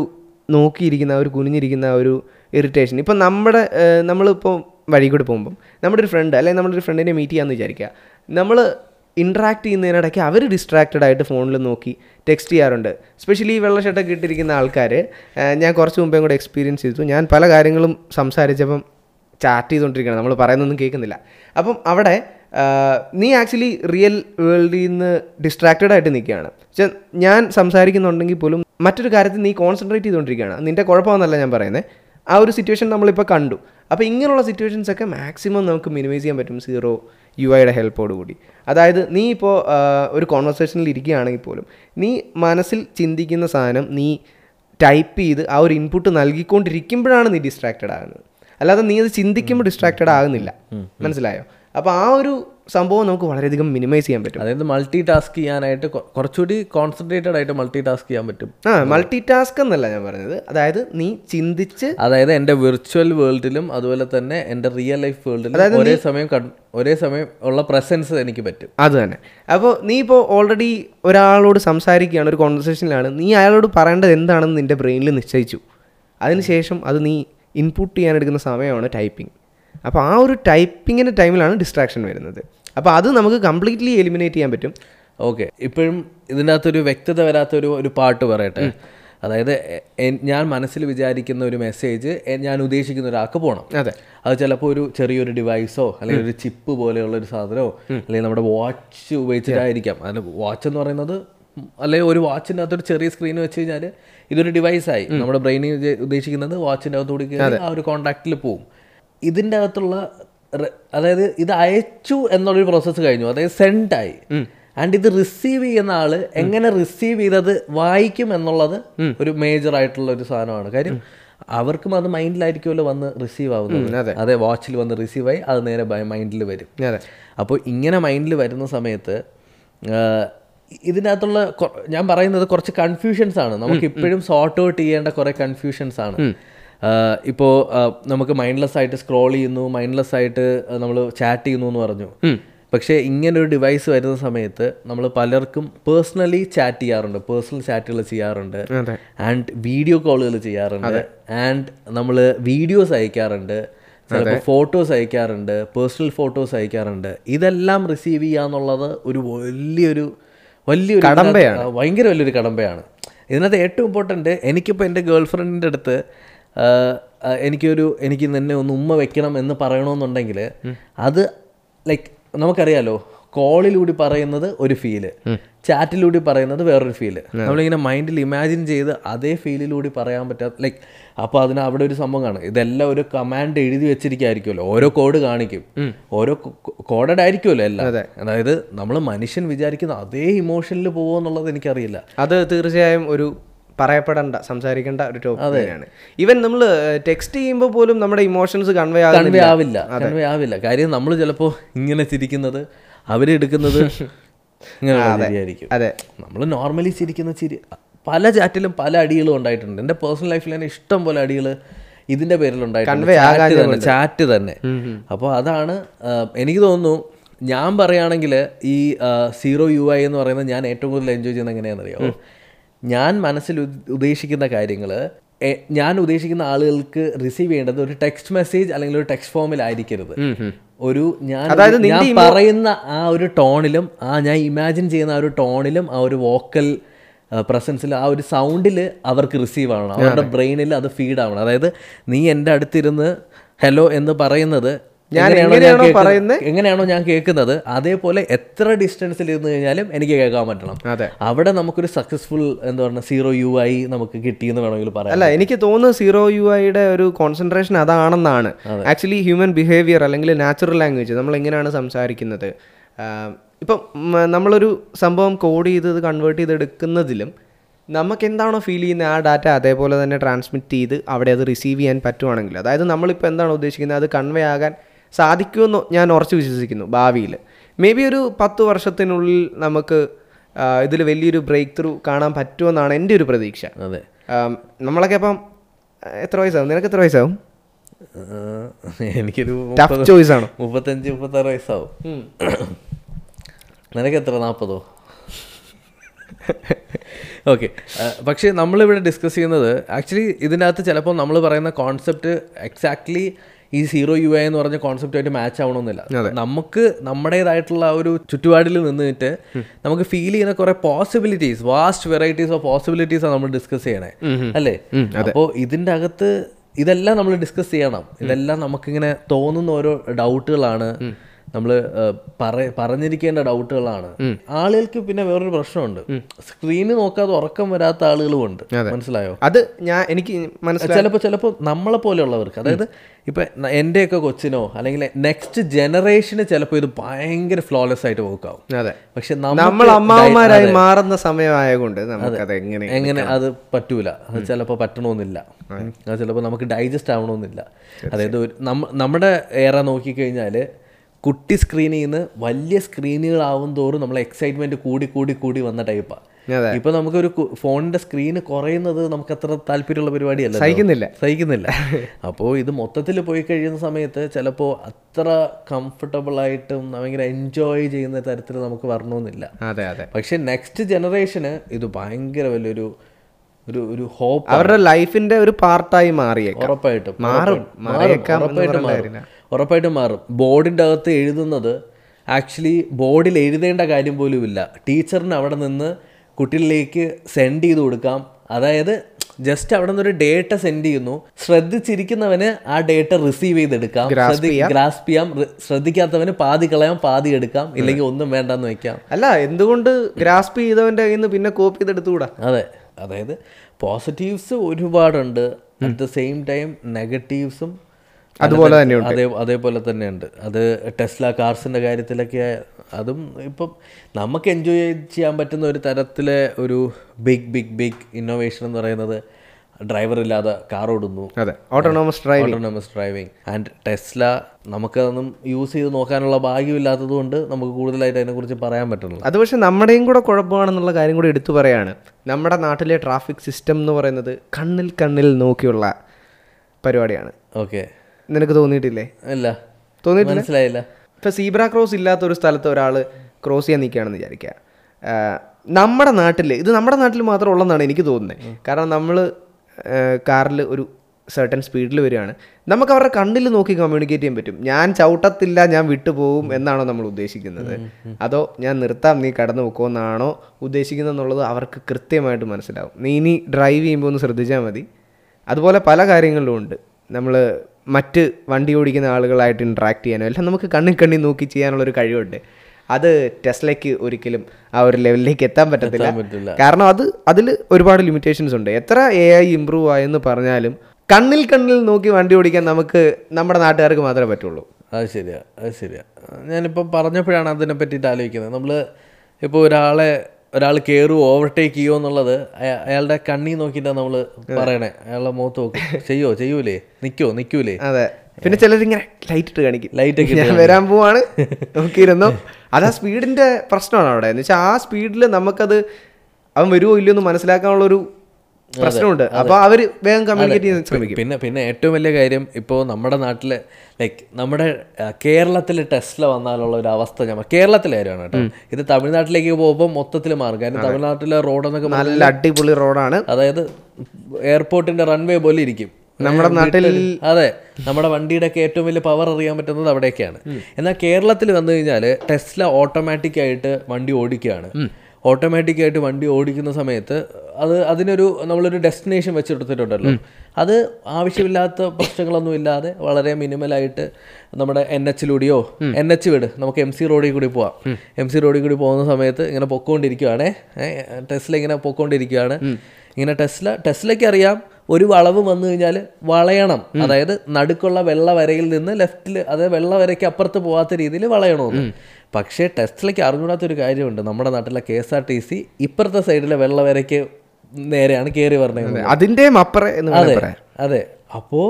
നോക്കിയിരിക്കുന്ന ആ ഒരു കുനിഞ്ഞിരിക്കുന്ന ആ ഒരു ഇറിറ്റേഷൻ ഇപ്പം നമ്മുടെ നമ്മളിപ്പോൾ വഴി കൂടെ പോകുമ്പം നമ്മുടെ ഒരു ഫ്രണ്ട് അല്ലെങ്കിൽ നമ്മുടെ ഒരു ഫ്രണ്ടിനെ മീറ്റ് ചെയ്യാമെന്ന് വിചാരിക്കുക. നമ്മൾ ഇൻട്രാക്ട് ചെയ്യുന്നതിനിടയ്ക്ക് അവർ ഡിസ്ട്രാക്റ്റഡ് ആയിട്ട് ഫോണിൽ നോക്കി ടെക്സ്റ്റ് ചെയ്യാറുണ്ട്. സ്പെഷ്യലി ഈ വെള്ളഷട്ടൊക്കെ ഇട്ടിരിക്കുന്ന ആൾക്കാർ ഞാൻ കുറച്ച് മുമ്പേ കൂടെ എക്സ്പീരിയൻസ് ചെയ്തു. ഞാൻ പല കാര്യങ്ങളും സംസാരിച്ചപ്പം ചാറ്റ് ചെയ്തുകൊണ്ടിരിക്കുകയാണ്. നമ്മൾ പറയുന്നൊന്നും കേൾക്കുന്നില്ല. അപ്പം അവിടെ നീ ആക്ച്വലി റിയൽ വേൾഡിൽ നിന്ന് ഡിസ്ട്രാക്റ്റഡ് ആയിട്ട് നിൽക്കുകയാണ്. ഞാൻ സംസാരിക്കുന്നുണ്ടെങ്കിൽ പോലും മറ്റൊരു കാര്യത്തിൽ നീ കോൺസെൻട്രേറ്റ് ചെയ്തുകൊണ്ടിരിക്കുകയാണ്. നിന്റെ കുഴപ്പമെന്നല്ല ഞാൻ പറയുന്നത് ആ ഒരു സിറ്റുവേഷൻ നമ്മളിപ്പോൾ കണ്ടു. അപ്പോൾ ഇങ്ങനെയുള്ള സിറ്റുവേഷൻസ് ഒക്കെ മാക്സിമം നമുക്ക് മിനിമൈസ് ചെയ്യാൻ പറ്റും സീറോ യു ഐയുടെ ഹെൽപ്പോട് കൂടി. അതായത് നീ ഇപ്പോൾ ഒരു കോൺവെർസേഷനിൽ ഇരിക്കുകയാണെങ്കിൽ പോലും നീ മനസ്സിൽ ചിന്തിക്കുന്ന സാധനം നീ ടൈപ്പ് ചെയ്ത് ആ ഒരു ഇൻപുട്ട് നൽകിക്കൊണ്ടിരിക്കുമ്പോഴാണ് നീ ഡിസ്ട്രാക്റ്റഡ് ആകുന്നത്. അല്ലാതെ നീ അത് ചിന്തിക്കുമ്പോൾ ഡിസ്ട്രാക്റ്റഡ് ആകുന്നില്ല. മനസ്സിലായോ? അപ്പോൾ ആ ഒരു സംഭവം നമുക്ക് വളരെയധികം മിനിമൈസ് ചെയ്യാൻ പറ്റും. അതായത് മൾട്ടി ടാസ്ക് ചെയ്യാനായിട്ട് കുറച്ചുകൂടി കോൺസെൻട്രേറ്റഡ് ആയിട്ട് മൾട്ടി ടാസ്ക് ചെയ്യാൻ പറ്റും. ആ മൾട്ടി ടാസ്ക് എന്നല്ല ഞാൻ പറഞ്ഞത്. അതായത് നീ ചിന്തിച്ച് അതായത് എന്റെ വിർച്വൽ വേൾഡിലും അതുപോലെ തന്നെ എന്റെ റിയൽ ലൈഫ് വേൾഡിലും അതായത് ഒരേ സമയം ഒരേ സമയം ഉള്ള പ്രസൻസ് എനിക്ക് പറ്റും. അത് തന്നെ. അപ്പോൾ നീ ഇപ്പോൾ ഓൾറെഡി ഒരാളോട് സംസാരിക്കുകയാണ് ഒരു കോൺവെർസേഷനിലാണ് നീ അയാളോട് പറയേണ്ടത് എന്താണെന്ന് നിന്റെ ബ്രെയിനിൽ നിശ്ചയിച്ചു. അതിനുശേഷം അത് നീ ഇൻപുട്ട് ചെയ്യാനെടുക്കുന്ന സമയമാണ് ടൈപ്പിംഗ് അപ്പോൾ ആ ഒരു ടൈപ്പിങ്ങിന്റെ ടൈമിലാണ് ഡിസ്ട്രാക്ഷൻ വരുന്നത്. അപ്പോൾ അത് നമുക്ക് കംപ്ലീറ്റ്ലി എലിമിനേറ്റ് ചെയ്യാൻ പറ്റും. ഓക്കെ ഇപ്പോഴും ഇതിന്റെ അകത്തൊരു വ്യക്തത വരാത്തൊരു ഒരു പാട്ട് പറയട്ടെ? അതായത് ഞാൻ മനസ്സിൽ വിചാരിക്കുന്ന ഒരു മെസ്സേജ് ഞാൻ ഉദ്ദേശിക്കുന്ന ഒരാൾക്ക് പോകണം അതെ. അത് ചിലപ്പോൾ ഒരു ചെറിയൊരു ഡിവൈസോ അല്ലെങ്കിൽ ഒരു ചിപ്പ് പോലെയുള്ള ഒരു സാധനമോ അല്ലെങ്കിൽ നമ്മുടെ വാച്ച് ഉപയോഗിച്ചിട്ടായിരിക്കാം. അതിന് വാച്ച് എന്ന് പറയുന്നത് അല്ലെങ്കിൽ ഒരു വാച്ചിന്റെ അകത്തൊരു ചെറിയ സ്ക്രീൻ വെച്ച് കഴിഞ്ഞാൽ ഇതൊരു ഡിവൈസായി നമ്മുടെ ബ്രെയിനിൽ ഉദ്ദേശിക്കുന്നത് വാച്ചിന്റെ അകത്തോടി ആ ഒരു കോണ്ടാക്റ്റിൽ പോവും. ഇതിന്റെ അകത്തുള്ള അതായത് ഇത് അയച്ചു എന്നുള്ളൊരു പ്രോസസ്സ് കഴിഞ്ഞു. അതായത് സെൻഡായി ആൻഡ് ഇത് റിസീവ് ചെയ്യുന്ന ആൾ എങ്ങനെ റിസീവ് ചെയ്തത് വായിക്കും എന്നുള്ളത് ഒരു മേജർ ആയിട്ടുള്ള ഒരു സാധനമാണ്. കാര്യം അവർക്കും അത് മൈൻഡിലായിരിക്കുമല്ലോ വന്ന് റിസീവ് ആവുന്നത്. അതെ. വാച്ചിൽ വന്ന് റിസീവ് ആയി അത് നേരെ മൈൻഡിൽ വരും. അപ്പോൾ ഇങ്ങനെ മൈൻഡിൽ വരുന്ന സമയത്ത് ഇതിനകത്തുള്ള ഞാൻ പറയുന്നത് കുറച്ച് കൺഫ്യൂഷൻസ് ആണ്. നമുക്ക് ഇപ്പോഴും സോർട്ട് ഔട്ട് ചെയ്യേണ്ട കുറേ കൺഫ്യൂഷൻസ് ആണ്. ഇപ്പോൾ നമുക്ക് മൈൻഡ്ലെസ് ആയിട്ട് സ്ക്രോൾ ചെയ്യുന്നു മൈൻഡ്ലെസ് ആയിട്ട് നമ്മൾ ചാറ്റ് ചെയ്യുന്നു എന്ന് പറഞ്ഞു. പക്ഷേ ഇങ്ങനെ ഒരു ഡിവൈസ് വരുന്ന സമയത്ത് നമ്മൾ പലർക്കും പേഴ്സണലി ചാറ്റ് ചെയ്യാറുണ്ട്. പേഴ്സണൽ ചാറ്റുകൾ ചെയ്യാറുണ്ട്. ആൻഡ് വീഡിയോ കോളുകൾ ചെയ്യാറുണ്ട്. ആൻഡ് നമ്മൾ വീഡിയോസ് അയക്കാറുണ്ട്. ചിലപ്പോൾ ഫോട്ടോസ് അയക്കാറുണ്ട്. പേഴ്സണൽ ഫോട്ടോസ് അയക്കാറുണ്ട്. ഇതെല്ലാം റിസീവ് ചെയ്യാന്നുള്ളത് ഒരു വലിയൊരു വലിയൊരു കടമ്പയാണ്. ഭയങ്കര വലിയൊരു കടമ്പയാണ്. ഇതിനകത്ത് ഏറ്റവും ഇമ്പോർട്ടന്റ് എനിക്കിപ്പോൾ എന്റെ ഗേൾ ഫ്രണ്ടിന്റെ അടുത്ത് എനിക്കൊരു എനിക്ക് നിന്നെ ഒന്ന് ഉമ്മ വെക്കണം എന്ന് പറയണമെന്നുണ്ടെങ്കിൽ അത് ലൈക്ക് നമുക്കറിയാലോ കോളിലൂടെ പറയുന്നത് ഒരു ഫീൽ ചാറ്റിലൂടെ പറയുന്നത് വേറൊരു ഫീൽ നമ്മളിങ്ങനെ മൈൻഡിൽ ഇമാജിൻ ചെയ്ത് അതേ ഫീലിലൂടെ പറയാൻ പറ്റാത്ത ലൈക്ക് അപ്പോൾ അതിന് അവിടെ ഒരു സംഭവം കാണും. ഇതെല്ലാം ഒരു കമാൻഡ് എഴുതി വെച്ചിരിക്കുമായിരിക്കുമല്ലോ ഓരോ കോഡ് കാണിക്കും. ഓരോ കോഡഡ് ആയിരിക്കുമല്ലോ എല്ലാം. അതായത് നമ്മൾ മനുഷ്യൻ വിചാരിക്കുന്ന അതേ ഇമോഷനിൽ പോകുമെന്നുള്ളത് എനിക്കറിയില്ല. അത് തീർച്ചയായും ഒരു പറയപ്പെടേണ്ട സംസാരിക്കേണ്ട ഒരു ടോപ്പിക് തന്നെയാണ്. ഈവൻ നമ്മൾ ടെക്സ്റ്റ് ചെയ്യുമ്പോൾ പോലും നമ്മുടെ ഇമോഷൻസ് കൺവേ കൺവേ ആവില്ല കൺവേ ആവില്ല. കാര്യം നമ്മൾ ചിലപ്പോൾ ഇങ്ങനെ ചിരിക്കുന്നത് അവരെടുക്കുന്നത് അതെ. നമ്മൾ നോർമലി ചിരിക്കുന്ന ചിരി പല ചാറ്റിലും പല അടികളും ഉണ്ടായിട്ടുണ്ട്. എന്റെ പേഴ്സണൽ ലൈഫിൽ തന്നെ ഇഷ്ടം പോലെ അടികൾ ഇതിന്റെ പേരിൽ ഉണ്ടായിട്ടുണ്ട്. ചാറ്റ് തന്നെ ചാറ്റ് തന്നെ. അപ്പോൾ അതാണ് എനിക്ക് തോന്നുന്നു ഞാൻ പറയുകയാണെങ്കിൽ ഈ സീറോ യു ഐ എന്ന് പറയുന്നത് ഞാൻ ഏറ്റവും കൂടുതൽ എൻജോയ് ചെയ്യുന്നത് എങ്ങനെയാണെന്നറിയോ? ഞാൻ മനസ്സിൽ ഉദ്ദേശിക്കുന്ന കാര്യങ്ങൾ ഞാൻ ഉദ്ദേശിക്കുന്ന ആളുകൾക്ക് റിസീവ് ചെയ്യേണ്ടത് ഒരു ടെക്സ്റ്റ് മെസ്സേജ് അല്ലെങ്കിൽ ഒരു ടെക്സ്റ്റ് ഫോമിൽ ആയിരിക്കരുത്. ഒരു ഞാൻ അതായത് ഞാൻ പറയുന്ന ആ ഒരു ടോണിലും ആ ഞാൻ ഇമാജിൻ ചെയ്യുന്ന ആ ഒരു ടോണിലും ആ ഒരു വോക്കൽ പ്രസൻസിൽ ആ ഒരു സൗണ്ടിൽ അവർക്ക് റിസീവ് ആവണം. അവരുടെ ബ്രെയിനിൽ അത് ഫീഡ് ആവണം. അതായത് നീ എന്റെ അടുത്തിരുന്ന് ഹലോ എന്ന് പറയുന്നത് ഞാൻ എങ്ങനെയാണോ പറയുന്നത്? എങ്ങനെയാണോ ഞാൻ കേൾക്കുന്നത് അതേപോലെ എത്ര ഡിസ്റ്റൻസിൽ ഇരുന്ന് കഴിഞ്ഞാലും എനിക്ക് കേൾക്കാൻ പറ്റണം. അതെ. അവിടെ നമുക്കൊരു സക്സസ്ഫുൾ എന്താ പറയുക സീറോ യു ആയി നമുക്ക് കിട്ടിയെന്ന് വേണമെങ്കിൽ പറയാം. അല്ല എനിക്ക് തോന്നുന്നു സീറോ യു ഐയുടെ ഒരു കോൺസെൻട്രേഷൻ അതാണെന്നാണ്. ആക്ച്വലി ഹ്യൂമൻ ബിഹേവിയർ അല്ലെങ്കിൽ നാച്ചുറൽ ലാംഗ്വേജ് നമ്മൾ എങ്ങനെയാണ് സംസാരിക്കുന്നത് ഇപ്പം നമ്മളൊരു സംഭവം കോഡ് ചെയ്തത് കൺവേർട്ട് ചെയ്തെടുക്കുന്നതിലും നമുക്ക് എന്താണോ ഫീൽ ചെയ്യുന്നത്? ആ ഡാറ്റ അതേപോലെ തന്നെ ട്രാൻസ്മിറ്റ് ചെയ്ത് അവിടെ അത് റിസീവ് ചെയ്യാൻ പറ്റുവാണെങ്കിൽ അതായത് നമ്മളിപ്പോൾ എന്താണോ ഉദ്ദേശിക്കുന്നത്? അത് കൺവേ ആകാൻ സാധിക്കുമെന്ന് ഞാൻ ഉറച്ചു വിശ്വസിക്കുന്നു ഭാവിയിൽ. മേ ബി ഒരു പത്ത് വർഷത്തിനുള്ളിൽ നമുക്ക് ഇതിൽ വലിയൊരു ബ്രേക്ക് ത്രൂ കാണാൻ പറ്റുമെന്നാണ് എന്റെ ഒരു പ്രതീക്ഷ. അതെ. നമ്മളൊക്കെ അപ്പം എത്ര വയസ്സാവും? നിനക്ക് എത്ര വയസ്സാവും? എനിക്കൊരു ടഫ് ചോയ്സ് ആണ്? മുപ്പത്തഞ്ച് മുപ്പത്താറ് വയസ്സാവും. നിനക്ക് എത്ര നാൽപ്പതോ? ഓക്കെ പക്ഷേ നമ്മളിവിടെ ഡിസ്കസ് ചെയ്യുന്നത് ആക്ച്വലി ഇതിനകത്ത് ചിലപ്പോൾ നമ്മൾ പറയുന്ന കോൺസെപ്റ്റ് എക്സാക്ട്ലി ഈ സീറോ യു എന്ന് പറഞ്ഞ കോൺസെപ്റ്റായിട്ട് മാച്ച് ആവണമെന്നില്ല. നമുക്ക് നമ്മുടേതായിട്ടുള്ള ഒരു ചുറ്റുപാടിൽ നിന്നിട്ട് നമുക്ക് ഫീൽ ചെയ്യുന്ന കുറെ possibilities vast varieties of possibilities ആണ് നമ്മൾ ഡിസ്കസ് ചെയ്യണേ. അല്ലേ? അപ്പോൾ ഇതിന്റെ അകത്ത് ഇതെല്ലാം നമ്മൾ ഡിസ്കസ് ചെയ്യണം. ഇതെല്ലാം നമുക്കിങ്ങനെ തോന്നുന്ന ഓരോ ഡൗട്ടുകളാണ് നമ്മൾ പറഞ്ഞിരിക്കേണ്ട ഡൗട്ടുകളാണ്. ആളുകൾക്ക് പിന്നെ വേറൊരു പ്രശ്നമുണ്ട്. സ്ക്രീന് നോക്കാതെ ഉറക്കം വരാത്ത ആളുകളും ഉണ്ട്. മനസ്സിലായോ? അത് ഞാൻ എനിക്ക് മനസ്സിലായി. ചിലപ്പോൾ ചിലപ്പോൾ നമ്മളെ പോലെയുള്ളവർക്ക്. അതായത് ഇപ്പൊ എന്റെയൊക്കെ കൊച്ചിനോ അല്ലെങ്കിൽ നെക്സ്റ്റ് ജനറേഷന് ചിലപ്പോൾ ഇത് ഭയങ്കര ഫ്ലോലെസ് ആയിട്ട് നോക്കാവും അതെ. പക്ഷെ നമ്മൾ അമ്മാവന്മാരായി മാറുന്ന സമയമായതുകൊണ്ട് നമുക്കത് എങ്ങനെ എങ്ങനെ അത് പറ്റൂല. അത് ചിലപ്പോൾ പറ്റണമെന്നില്ല അത്. ചിലപ്പോൾ നമുക്ക് ഡൈജസ്റ്റ് ആവണമെന്നില്ല അതായത് നമ്മുടെ ഏറ നോക്കിക്കഴിഞ്ഞാൽ കുട്ടി സ്ക്രീനിൽ നിന്ന് വലിയ സ്ക്രീനുകളാവും തോറും നമ്മൾ എക്സൈറ്റ്മെന്റ് കൂടി കൂടി കൂടി വന്ന ടൈപ്പാണ് ഇപ്പൊ നമുക്കൊരു ഒരു ഫോണിന്റെ സ്ക്രീന് കുറയുന്നത് നമുക്ക് അത്ര താല്പര്യമുള്ള പരിപാടിയല്ല സഹിക്കുന്നില്ല. സഹിക്കുന്നില്ല. അപ്പോ ഇത് മൊത്തത്തിൽ പോയി കഴിയുന്ന സമയത്ത് ചിലപ്പോ അത്ര കംഫർട്ടബിൾ ആയിട്ടും ഭയങ്കര എൻജോയ് ചെയ്യുന്ന തരത്തിൽ നമുക്ക് വരണമെന്നില്ല. അതെ അതെ. പക്ഷെ നെക്സ്റ്റ് ജനറേഷന് ഇത് ഭയങ്കര വലിയൊരു ഒരു ഒരു ഹോപ്പ് അവരുടെ ലൈഫിന്റെ ഒരു പാർട്ടായി മാറിയേക്കാം. ഉറപ്പായിട്ടും മാറും. മാറിയേക്കാം ഉറപ്പായിട്ടും പറയുന്ന മാറും. കാര്യമില്ല. ഉറപ്പായിട്ടും മാറും. ബോർഡിന്റെ അകത്ത് എഴുതുന്നത് ആക്ച്വലി ബോർഡിൽ എഴുതേണ്ട കാര്യം പോലുമില്ല. ടീച്ചറിന് അവിടെ നിന്ന് കുട്ടികളിലേക്ക് സെൻഡ് ചെയ്ത് കൊടുക്കാം. അതായത് ജസ്റ്റ് അവിടെ നിന്ന് ഒരു ഡേറ്റ സെൻഡ് ചെയ്യുന്നു. ശ്രദ്ധിച്ചിരിക്കുന്നവന് ആ ഡേറ്റ റിസീവ് ചെയ്തെടുക്കാം. ഗ്രാസ്പ് ചെയ്യാം. ശ്രദ്ധിക്കാത്തവന് പാതി കളയാം പാതി എടുക്കാം. ഇല്ലെങ്കിൽ ഒന്നും വേണ്ടെന്ന് വെക്കാം അല്ല എന്തുകൊണ്ട് ഗ്രാസ്പ് ചെയ്തവന്റെ കയ്യിൽ നിന്ന് പിന്നെ കോപ്പി ചെയ്തെടുത്തുകൂടാ അതെ. അതായത് പോസിറ്റീവ്സ് ഒരുപാടുണ്ട്. അറ്റ് ദ സെയിം ടൈം നെഗറ്റീവ്സും അതുപോലെ തന്നെയുണ്ട്. അതേ അതേപോലെ തന്നെയുണ്ട്. അത് ടെസ്ല കാർസിന്റെ കാര്യത്തിലൊക്കെ അതും ഇപ്പം നമുക്ക് എൻജോയ് ചെയ്യാൻ പറ്റുന്ന ഒരു തരത്തിലെ ഒരു ബിഗ് ബിഗ് ബിഗ് ഇന്നോവേഷൻ എന്ന് പറയുന്നത് ഡ്രൈവർ ഇല്ലാതെ കാർ ഓടുന്നു. അതെ. Autonomous driving autonomous driving and Tesla നമുക്കതൊന്നും use ചെയ്ത് നോക്കാനുള്ള ഭാഗ്യമില്ലാത്തത് കൊണ്ട് നമുക്ക് കൂടുതലായിട്ട് അതിനെക്കുറിച്ച് പറയാൻ പറ്റുന്നില്ല അത് പക്ഷേ നമ്മുടെയും കൂടെ കുഴപ്പമാണെന്നുള്ള കാര്യം കൂടി എടുത്തു പറയാണ്. നമ്മുടെ നാട്ടിലെ ട്രാഫിക് സിസ്റ്റം എന്ന് പറയുന്നത് കണ്ണിൽ കണ്ണിൽ നോക്കിയുള്ള പരിപാടിയാണ്. ഓക്കെ നിനക്ക് തോന്നിയിട്ടില്ലേ? അല്ല തോന്നിയിട്ടില്ല? മനസ്സിലായില്ല. ഇപ്പം സീബ്ര ക്രോസ് ഇല്ലാത്ത ഒരു സ്ഥലത്ത് ഒരാൾ ക്രോസ് ചെയ്യാൻ നിൽക്കുകയാണെന്ന് വിചാരിക്കുക നമ്മുടെ നാട്ടിൽ ഇത് നമ്മുടെ നാട്ടിൽ മാത്രം ഉള്ളതെന്നാണ് എനിക്ക് തോന്നുന്നത്. കാരണം നമ്മൾ കാറിൽ ഒരു സർട്ടൻ സ്പീഡിൽ വരികയാണ്. നമുക്ക് അവരുടെ കണ്ണിൽ നോക്കി കമ്മ്യൂണിക്കേറ്റ് ചെയ്യാൻ പറ്റും. ഞാൻ ചവിട്ടത്തില്ല ഞാൻ വിട്ടുപോകും എന്നാണോ നമ്മൾ ഉദ്ദേശിക്കുന്നത്. അതോ ഞാൻ നിർത്താം നീ കടന്നു പോക്കുമെന്നാണോ ഉദ്ദേശിക്കുന്നത് എന്നുള്ളത് അവർക്ക് കൃത്യമായിട്ട് മനസ്സിലാവും. നീ ഇനി ഡ്രൈവ് ചെയ്യുമ്പോൾ ഒന്ന് ശ്രദ്ധിച്ചാൽ മതി. അതുപോലെ പല കാര്യങ്ങളിലും ഉണ്ട്. നമ്മൾ മറ്റ് വണ്ടി ഓടിക്കുന്ന ആളുകളായിട്ട് ഇൻട്രാക്ട് ചെയ്യാനോ എല്ലാം നമുക്ക് കണ്ണിൽ കണ്ണി നോക്കി ചെയ്യാനുള്ള ഒരു കഴിവുണ്ട്. അത് ടെസ്ലയ്ക്ക് ഒരിക്കലും ആ ഒരു ലെവലിലേക്ക് എത്താൻ പറ്റത്തില്ല. കാരണം അത് അതിൽ ഒരുപാട് ലിമിറ്റേഷൻസ് ഉണ്ട്. എത്ര എ ഐ ഇമ്പ്രൂവ് ആയെന്ന് പറഞ്ഞാലും കണ്ണിൽ കണ്ണിൽ നോക്കി വണ്ടി ഓടിക്കാൻ നമുക്ക് നമ്മുടെ നാട്ടുകാർക്ക് മാത്രമേ പറ്റുള്ളൂ. അത് ശരിയാ അത് ശരിയാ. ഞാനിപ്പോൾ പറഞ്ഞപ്പോഴാണ് അതിനെ പറ്റിയിട്ട് ആലോചിക്കുന്നത്. നമ്മൾ ഇപ്പോൾ ഒരാളെ ഒരാൾ കയറുമോ ഓവർടേക്ക് ചെയ്യുമോ എന്നുള്ളത് അയാളുടെ കണ്ണി നോക്കിയിട്ടാണ് നമ്മൾ പറയണേ. അയാളുടെ മുഖത്ത് നോക്കും. ചെയ്യോ? ചെയ്യൂലേ? നിൽക്കോ നിൽക്കൂലേ അതെ. പിന്നെ ചിലരിങ്ങനെ ലൈറ്റ് ഇട്ട് കാണിക്കും. ലൈറ്റ് ഒക്കെ ഞാൻ വരാൻ പോവാണ്. നോക്കിയിരുന്നു. അത് ആ സ്പീഡിന്റെ പ്രശ്നമാണ് അവിടെ. എന്ന് വെച്ചാൽ ആ സ്പീഡിൽ നമുക്കത് അവൻ വരുമോ ഇല്ലയോ എന്ന് മനസ്സിലാക്കാനുള്ള ഒരു പ്രശ്നമുണ്ട്. അപ്പോൾ അവർ വേഗം കമ്മ്യൂണിക്കേറ്റ് ചെയ്യാൻ ശ്രമിക്കും. പിന്നെ പിന്നെ ഏറ്റവും വലിയ കാര്യം ഇപ്പോൾ നമ്മുടെ നാട്ടിൽ ലൈക്ക് നമ്മുടെ കേരളത്തിൽ ടെസ്റ്റിൽ വന്നാലുള്ള ഒരു അവസ്ഥ ഞാൻ കേരളത്തിലെ കാര്യമാണ് കേട്ടോ. ഇത് തമിഴ്നാട്ടിലേക്ക് പോകുമ്പോൾ മൊത്തത്തിൽ മാറും. കാരണം തമിഴ്നാട്ടിലെ റോഡെന്നൊക്കെ നല്ല അടിപൊളി റോഡാണ്. അതായത് എയർപോർട്ടിന്റെ റൺവേ പോലെ ഇരിക്കും. നമ്മുടെ നാട്ടിൽ അതെ. നമ്മുടെ വണ്ടിയുടെ ഒക്കെ ഏറ്റവും വലിയ പവർ അറിയാൻ പറ്റുന്നത് അവിടെയൊക്കെയാണ്. എന്നാൽ കേരളത്തിൽ വന്നു കഴിഞ്ഞാൽ ടെസ്ല ഓട്ടോമാറ്റിക് ആയിട്ട് വണ്ടി ഓടിക്കുകയാണ്. ഓട്ടോമാറ്റിക് ആയിട്ട് വണ്ടി ഓടിക്കുന്ന സമയത്ത് അത് അതിനൊരു നമ്മളൊരു ഡെസ്റ്റിനേഷൻ വെച്ചെടുത്തിട്ടുണ്ടല്ലോ. അത് ആവശ്യമില്ലാത്ത പ്രശ്നങ്ങളൊന്നും ഇല്ലാതെ വളരെ മിനിമലായിട്ട് നമ്മുടെ എൻ എച്ചിലൂടെയോ എൻ എച്ച് വിട് നമുക്ക് എം സി റോഡിൽ കൂടി പോവാം. എം സി റോഡിൽ കൂടി പോകുന്ന സമയത്ത് ഇങ്ങനെ പൊക്കോണ്ടിരിക്കുകയാണേ ടെസ്ല ഇങ്ങനെ പൊക്കോണ്ടിരിക്കുകയാണ് ഇങ്ങനെ ടെസ്ല ടെസ്ലയ്ക്ക് അറിയാം ഒരു വളവ് വന്നു കഴിഞ്ഞാൽ വളയണം. അതായത് നടുക്കുള്ള വെള്ള വരയിൽ നിന്ന് ലെഫ്റ്റിൽ അതായത് വെള്ള വരയ്ക്ക് അപ്പുറത്ത് പോകാത്ത രീതിയിൽ വളയണമെന്ന് പക്ഷേ ടെസ്ലയ്ക്ക് അറിഞ്ഞൂടാത്തൊരു കാര്യമുണ്ട്. നമ്മുടെ നാട്ടിലെ K S R T C ഇപ്പുറത്തെ സൈഡിലെ വെള്ള വരയ്ക്ക് നേരെയാണ് കയറി പറഞ്ഞത് അതിന്റെ അപ്പുറം അതെ അതെ. അപ്പോൾ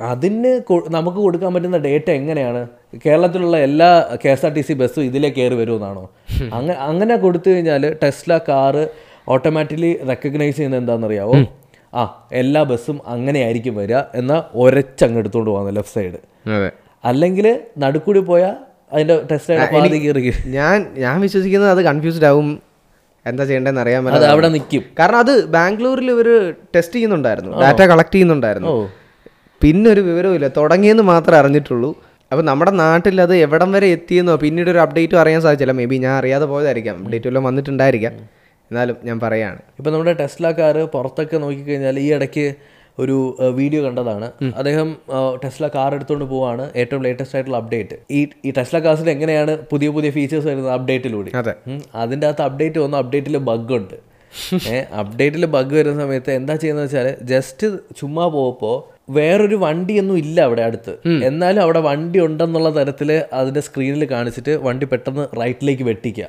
അതിന് നമുക്ക് കൊടുക്കാൻ പറ്റുന്ന ഡേറ്റ എങ്ങനെയാണ്? കേരളത്തിലുള്ള എല്ലാ K S R T C ബസ്സും ഇതിലേ കയറി വരുമെന്നാണോ? അങ്ങനെ അങ്ങനെ കൊടുത്തു കഴിഞ്ഞാൽ ടെസ്ല കാറ് ഓട്ടോമാറ്റിക്കലി റെക്കഗ്നൈസ് ചെയ്യുന്നത് എന്താണെന്നറിയാവോ? ആ എല്ലാ ബസ്സും അങ്ങനെ ആയിരിക്കും വരിക എന്നാൽ ഒരച്ചങ്ങ് എടുത്തുകൊണ്ട് പോകുന്നത് ലെഫ്റ്റ് സൈഡ്. അതെ. അല്ലെങ്കിൽ നടുക്കൂടി പോയാൽ അതിന്റെ ടെസ്റ്റ് ഞാൻ ഞാൻ വിശ്വസിക്കുന്നത് അത് കൺഫ്യൂസ്ഡ് ആവും. എന്താ ചെയ്യേണ്ടതെന്ന് അറിയാൻ അത് അവിടെ നിൽക്കും കാരണം അത് ബാംഗ്ലൂരിൽ ഇവർ ടെസ്റ്റ് ചെയ്യുന്നുണ്ടായിരുന്നു. ഡാറ്റ കളക്ട് ചെയ്യുന്നുണ്ടായിരുന്നു. പിന്നെ ഒരു വിവരവുമില്ല. തുടങ്ങിയെന്ന് മാത്രമേ അറിഞ്ഞിട്ടുള്ളൂ. അപ്പോൾ നമ്മുടെ നാട്ടിൽ അത് എവിടം വരെ എത്തിയെന്നോ പിന്നീട് ഒരു അപ്ഡേറ്റും അറിയാൻ സാധിച്ചില്ല. മേ ബി ഞാൻ അറിയാതെ പോയതായിരിക്കാം. അപ്ഡേറ്റ് വല്ലതും വന്നിട്ടുണ്ടായിരിക്കാം. എന്നാലും ഞാൻ പറയാണ്. ഇപ്പം നമ്മുടെ ടെസ്ല കാർ പുറത്തൊക്കെ നോക്കിക്കഴിഞ്ഞാൽ ഈ ഇടയ്ക്ക് ഒരു വീഡിയോ കണ്ടതാണ്. അദ്ദേഹം ടെസ്ല കാർ എടുത്തുകൊണ്ട് പോവാണ് ഏറ്റവും ലേറ്റസ്റ്റ് ആയിട്ടുള്ള അപ്ഡേറ്റ് ഈ ഈ ടെസ്ല കാസിൽ എങ്ങനെയാണ് പുതിയ പുതിയ ഫീച്ചേഴ്സ് വരുന്നത് അപ്ഡേറ്റിലൂടെ അതിന്റെ അകത്ത് അപ്ഡേറ്റ് വന്നു അപ്ഡേറ്റിൽ ബഗ് ഉണ്ട്. ഏഹ് അപ്ഡേറ്റിൽ ബഗ് വരുന്ന സമയത്ത് എന്താ ചെയ്യുന്നത് വെച്ചാൽ ജസ്റ്റ് ചുമ്മാ പോകുമ്പോൾ വേറൊരു വണ്ടിയൊന്നും ഇല്ല അവിടെ അടുത്ത്. എന്നാലും അവിടെ വണ്ടി ഉണ്ടെന്നുള്ള തരത്തിൽ അതിന്റെ സ്ക്രീനിൽ കാണിച്ചിട്ട് വണ്ടി പെട്ടെന്ന് റൈറ്റിലേക്ക് വെട്ടിക്കുക.